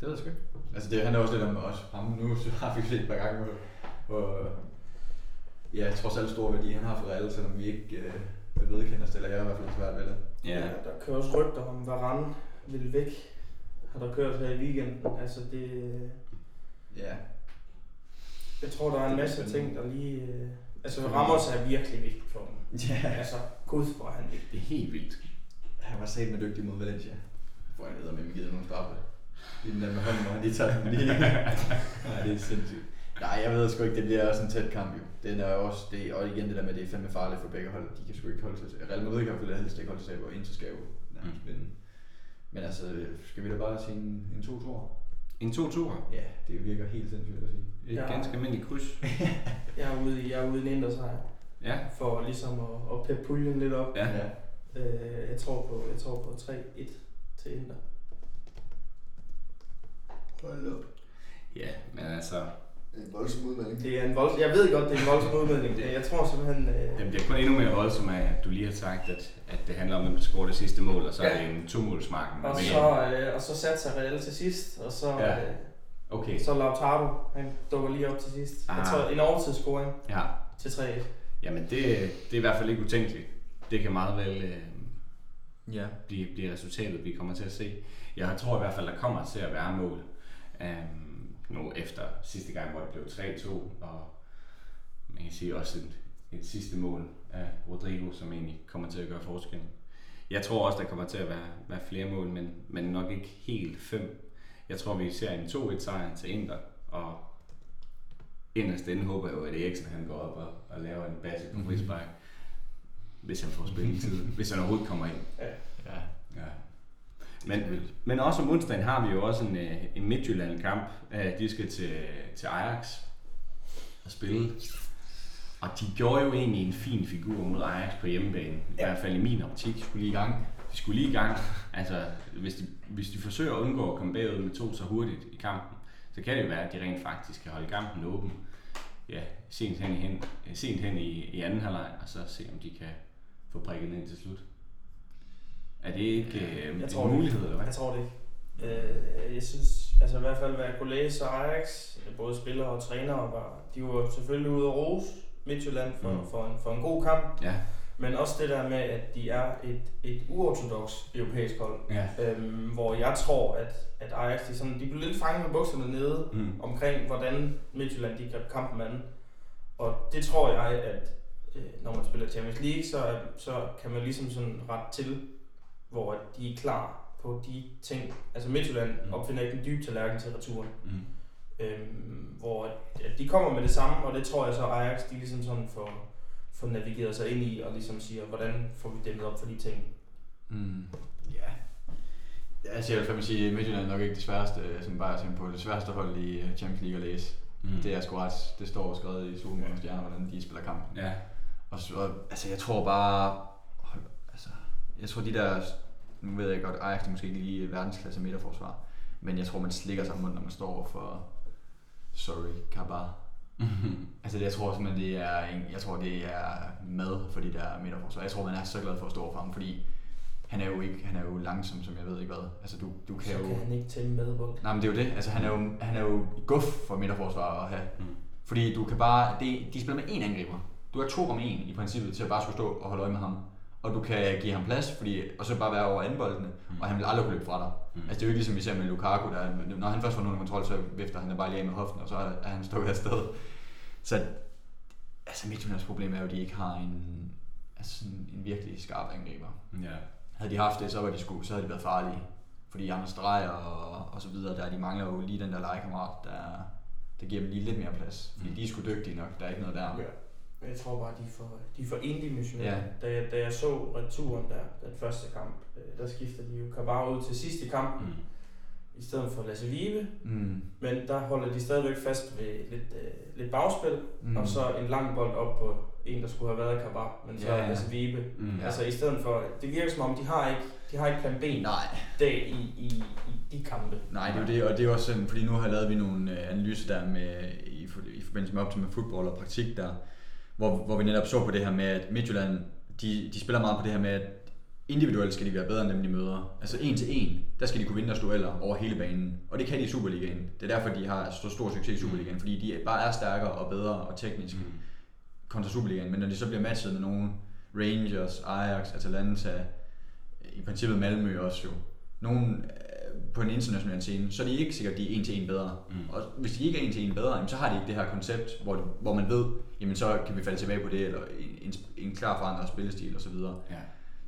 Det ved jeg sgu ikke. Altså det handler også lidt om os. Ham nu så har vi set et par gange, hvor, hvor ja, trods alt stor værdi han har for Real, selvom vi ikke øh, vil vedkende os, eller jeg er i hvert fald svært ved det. Ja. Der kører også rygter om, Varane vil væk. Har der kørt her i weekenden. Altså det, Ja, jeg tror, der er en masse ting, der lige... Øh, altså Ramos er virkelig vigtig for dem. Ja. Altså, gud hvor er han vigtig. Det er helt vildt. Han var satme dygtig mod Valencia. Får han med med givet nogle straffe. Lige den der med hånden, hvor han lige tager den lige. Nej, det er sindssygt. Nej, jeg ved sgu ikke, det bliver også en tæt kamp jo. Den er også, det, og igen det der med, at det er fandme farligt for begge hold. De kan sgu ikke holde sig til. Real Madrid kan jo helst ikke holde sig til, hvor Inter skal jo nærmest Mm. vinde. Men altså, skal vi da bare sige en, en 2 2 En 2-2'er. Ja, det virker helt sindssygt at sige. Et Ja. ganske almindeligt kryds. Jeg er ude i, jeg er ude i en indre sejr. Ja. For ligesom at, at peppe puljen lidt op. Ja. ja. Øh, jeg tror på, jeg tror på 3-1 til Inter. Hold op. Ja, men altså, En voldsom udmelding. Det er en voldsom, jeg ved godt, det er en voldsom udmelding, men jeg tror simpelthen... Øh, den bliver kun endnu mere voldsom af, at du lige har sagt, at, at det handler om, hvem der scorer det sidste mål, og så er Ja. det en to-målsmarken. og, så, øh, og så satte sig Real til sidst, og så, Ja. øh, Okay. så Lautaro, han dukker lige op til sidst. Jeg Ah. tror, en overtidsscoring Ja. til 3-1. Jamen, det, det er i hvert fald ikke utænkeligt. Det kan meget vel øh, Ja. blive, blive resultatet, vi kommer til at se. Jeg tror i hvert fald, der kommer til at være mål. Um, nu efter sidste gang, hvor det blev 3-2, og man kan sige også et, et sidste mål af Rodrigo, som egentlig kommer til at gøre forskellen. Jeg tror også, der kommer til at være, være flere mål, men, men nok ikke helt fem. Jeg tror, vi ser en 2-1 sejr til Inter, og inderst inde håber jeg jo, at Eriksen han går op og, og laver en basse på Mhm. frispark, hvis han får spilletid, hvis han overhovedet kommer ind. Ja. Ja. Men, men også om onsdagen har vi jo også en, øh, en Midtjylland-kamp. Øh, De skal til, til Ajax og spille. Og de gjorde jo egentlig en fin figur mod Ajax på hjemmebane. I hvert fald i min optik. Skulle lige i gang. De skulle lige i gang. Altså, hvis de, hvis de forsøger at undgå at komme bagud med to så hurtigt i kampen, så kan det jo være, at de rent faktisk kan holde kampen åben. Ja, sent hen, i hen, sent hen i, i anden halvleg, og så se, om de kan få prikket ned til slut. Er det ikke øh, Jeg en tror det mulighed, ikke. eller hvad? Jeg tror det ikke. Øh, jeg synes, altså i hvert fald hvad jeg kunne læse, så Ajax, både spillere og trænere, var, de var selvfølgelig ude at rose Midtjylland for, mm. for, en, for en god kamp. Ja, Men også det der med, at de er et, et uortodox europæisk hold. ja. Øhm, hvor jeg tror, at, at Ajax de, sådan, de blev lidt fanget med bukserne nede Mm. omkring, hvordan Midtjylland de greb kampen an. Og det tror jeg, at øh, når man spiller Champions League, så, så kan man ligesom sådan ret til, hvor de er klar på de ting. Altså Midtjylland Mm. opfinder ikke en dyb tallerken til returen. Mm. Øhm, hvor at, at de kommer med det samme, og det tror jeg så Ajax, de ligesom sådan får, får navigeret sig ind i, og ligesom siger, hvordan får vi dæmmet op for de ting. Mm. Ja. Altså jeg vil fandme sige, at Midtjylland er nok ikke det sværeste, som bare er på det sværeste hold i øh, Champions League at læse. Mm. Det er sgu ret, det står skrevet i solen og stjerner, hvordan de spiller kampen. Ja. Og så, og, altså jeg tror bare, hold, altså, jeg tror de der, nu ved jeg godt, Ajax er måske ikke lige verdensklasse midterforsvar, men jeg tror man slikker sig om munden, når man står for, sorry, Kabar. Altså det, jeg tror simpelthen, det er, en, jeg tror, det er mad for de der midterforsvar. Jeg tror, man er så glad for at stå over for ham, fordi han er jo ikke, han er jo langsom, som jeg ved ikke hvad. Altså du, du kan Så jo... kan han ikke tæmme med bold. Nej, men det er jo det. Altså han er jo, han er jo guf for midterforsvar at have. Mm. Fordi du kan bare... Det, de spiller med én angriber. Du har to om en i princippet til at bare skulle stå og holde øje med ham. Og du kan give ham plads, fordi, og så bare være over anden boldene, mm. og han vil aldrig kunne løbe fra dig. Mm. Altså det er jo ikke ligesom vi ser med Lukaku, der, når han først får nogen kontrol, så vifter han bare lige af med hoften, og så er, han stukket afsted. Så altså Midtjyllands problem er jo, at de ikke har en, altså sådan en virkelig skarp angriber. Ja. Havde de haft det, så, var de sku, så havde de været farlige. Fordi Anders Dreyer og, og så videre, der de mangler jo lige den der legekammerat, der, der giver dem lige lidt mere plads. Fordi Mm. de er sgu dygtige nok, der er ikke noget der. Ja. Men jeg tror bare, de er for, de er for endimensionelle. Ja. Da, jeg, da jeg så returen der, den første kamp, øh, der skifter de jo Kabara ud til sidst i kampen, Mm. i stedet for Lasse Vive. Mm. Men der holder de stadigvæk fast ved lidt, øh, lidt bagspil, Mm. og så en lang bold op på en, der skulle have været Kabar, men så Ja, ja. Lasse Vibe. Mm. Ja. Altså i stedet for, det virker som om, de har ikke, de har ikke plan B Nej, der i, i, i de kampe. nej, det er jo det, og det er også sådan, fordi nu har lavet vi nogle øh, analyser der med, i, i forbindelse med op til med fodbold og praktik der, hvor, hvor vi netop så på det her med, at Midtjylland, de, de spiller meget på det her med, at individuelt skal de være bedre end dem, de møder. Altså en til en, der skal de kunne vinde deres dueller over hele banen. Og det kan de i Superligaen. Det er derfor, de har så stor succes i Superligaen, fordi de bare er stærkere og bedre og tekniske Mm. kontra Superligaen. Men når de så bliver matchet med nogle Rangers, Ajax, Atalanta, i princippet Malmø også jo, nogen øh, på en international scene, så er de ikke sikkert, at de er en til en bedre. Mm. Og hvis de ikke er en til en bedre, jamen, så har de ikke det her koncept, hvor, hvor man ved, jamen så kan vi falde tilbage på det, eller en, en, klar forandret spillestil osv. Ja.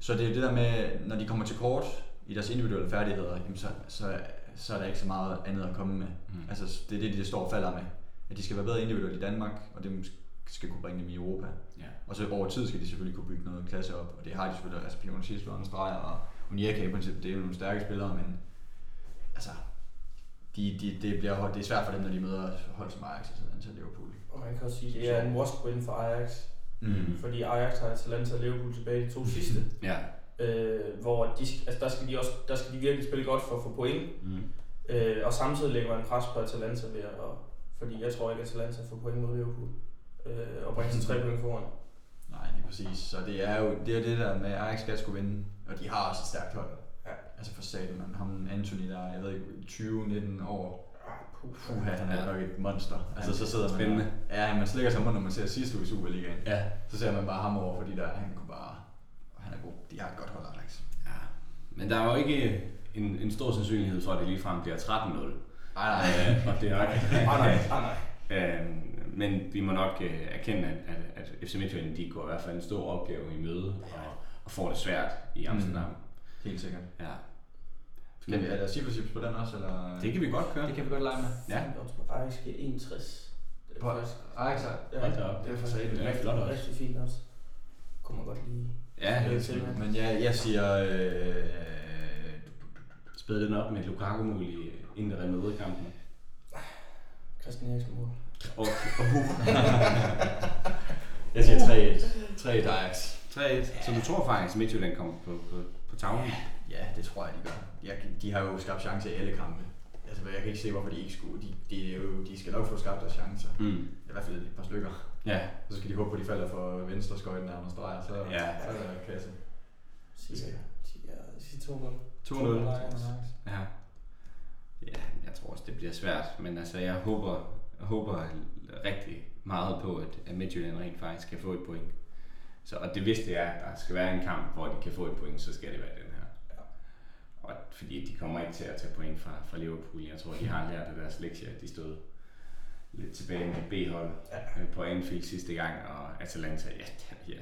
Så det er det der med, når de kommer til kort i deres individuelle færdigheder, jamen så, så, så er der ikke så meget andet at komme med. Mm. Altså det er det, de står og falder med. At de skal være bedre individuelt i Danmark, og det skal kunne bringe dem i Europa. Ja. Og så over tid skal de selvfølgelig kunne bygge noget klasse op, og det har de selvfølgelig. Altså Pion Sislo, Anders Dreyer og Unyeka i princippet, det er jo nogle stærke spillere, men altså, de, de, det, bliver, det er svært for dem, når de møder hold som Ajax og sådan til Liverpool. Og man kan også sige, at det er en wash win for Ajax, Mm. fordi Ajax har Atalanta og Liverpool tilbage de to sidste. Ja. øh, hvor de, altså der, skal de også, der skal de virkelig spille godt for at få point. Mm. Øh, og samtidig lægger man pres på Atalanta ved at, fordi jeg tror ikke, at Atalanta får point mod Liverpool. Øh, og bringer sig tre point foran. Nej, lige præcis. Så det er jo det, er det der med, at Ajax skal skulle vinde, og de har også et stærkt hold. Altså for satan, man. ham Anthony der, jeg ved ikke, 20-19 år, puh. Puha, han er nok et monster. Altså så sidder man Spændende. Der. Ja, man slikker sig om, når man ser sidste uge i Superligaen. Ja. Så ser man bare ham over, fordi der, han kunne bare, han er god. De har et godt hold, Ajax. ja. Men der er jo ikke en, en stor sandsynlighed for, at det ligefrem bliver 13-0. Nej, nej. Øh, og det er nok... Ah, nej, ah, nej. Øh, men vi må nok øh, erkende, at, at, at FC Midtjylland de går i hvert fald en stor opgave i møde og, og får det svært i Amsterdam. Mm. Helt sikkert. Ja. Skal vi, er der cifretips på den også, eller? Det kan vi godt køre. det kan vi godt lege med. Ja. Ajax giver 61. Det er På faktisk- Ajax, ja, Hold da op. det er faktisk satan. Det er flot også. Rigtig fint også. Kunne man godt lige Ja, til sikkert. med. Men jeg, jeg siger, øh, Spæd den op med et Lukaku-mål i indre Real Madrid-kampen. Christian Eriksen mål. Og, og jeg siger 3-1. 3-1 Ajax. 3-1. Så du tror faktisk, at Midtjylland kommer på, på, på tavlen? Ja, det tror jeg, de gør. Jeg, de har jo skabt chancer i alle kampe. Altså, jeg kan ikke se, hvorfor de ikke skulle. De, de, er jo, de skal nok få skabt deres chancer. Mm. I hvert fald et par stykker. Ja. Og så skal de håbe på, at de falder for venstre skøjten af Anders Dreyer. Så, Ja. så er der kasse. Siger, siger, siger 2-0. 2-0. Ja. Ja, jeg tror også, det bliver svært. Men altså, jeg håber, jeg håber rigtig meget på, at, at Midtjylland rent faktisk kan få et point. Så, og det hvis det er, at der skal være en kamp, hvor de kan få et point, så skal det være den. Og fordi de kommer ikke til at tage point fra, fra Liverpool. Jeg tror, de har lært af deres lektier, at de stod lidt tilbage med B-hold Ja. øh, på Anfield sidste gang, og Atalanta, ja, ja.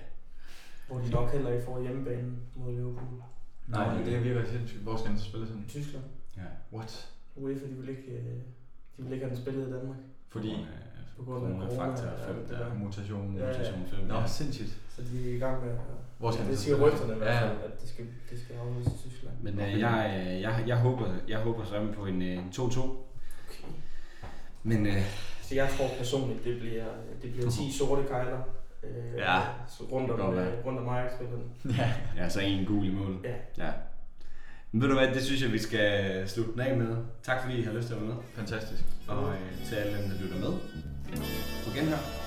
Hvor de nok heller ikke får hjemmebanen mod Liverpool. Nej, det virker sindssygt. Hvor skal han så spille sådan? I Tyskland. ja. What? UEFA, de vil ikke, øh, de vil ikke have den spillet i Danmark. Fordi På grund af corona faktor og 5 alt det der. der. mutation. Ja, ja. Mutation 5. Nå, ja. sindssygt. Så de er i gang med at... Hvor skal ja, det så siger rygterne i hvert Ja, fald, at det skal, det skal afholdes i Tyskland. Men øh, jeg, øh, jeg, jeg håber, jeg håber så på en øh, 2-2. Okay. Men øh, Så jeg tror personligt, det bliver, det bliver 10 sorte kejler. Øh, Ja. så rundt om, godt øh, rundt om Ajax-spillerne. Ja. ja, så en gul i mål. Ja. ja. Men ved du hvad, det synes jeg, vi skal slutte den af med. Tak fordi I har lyst til at være med. Fantastisk. Og øh, til alle dem, der lytter med. På genhør.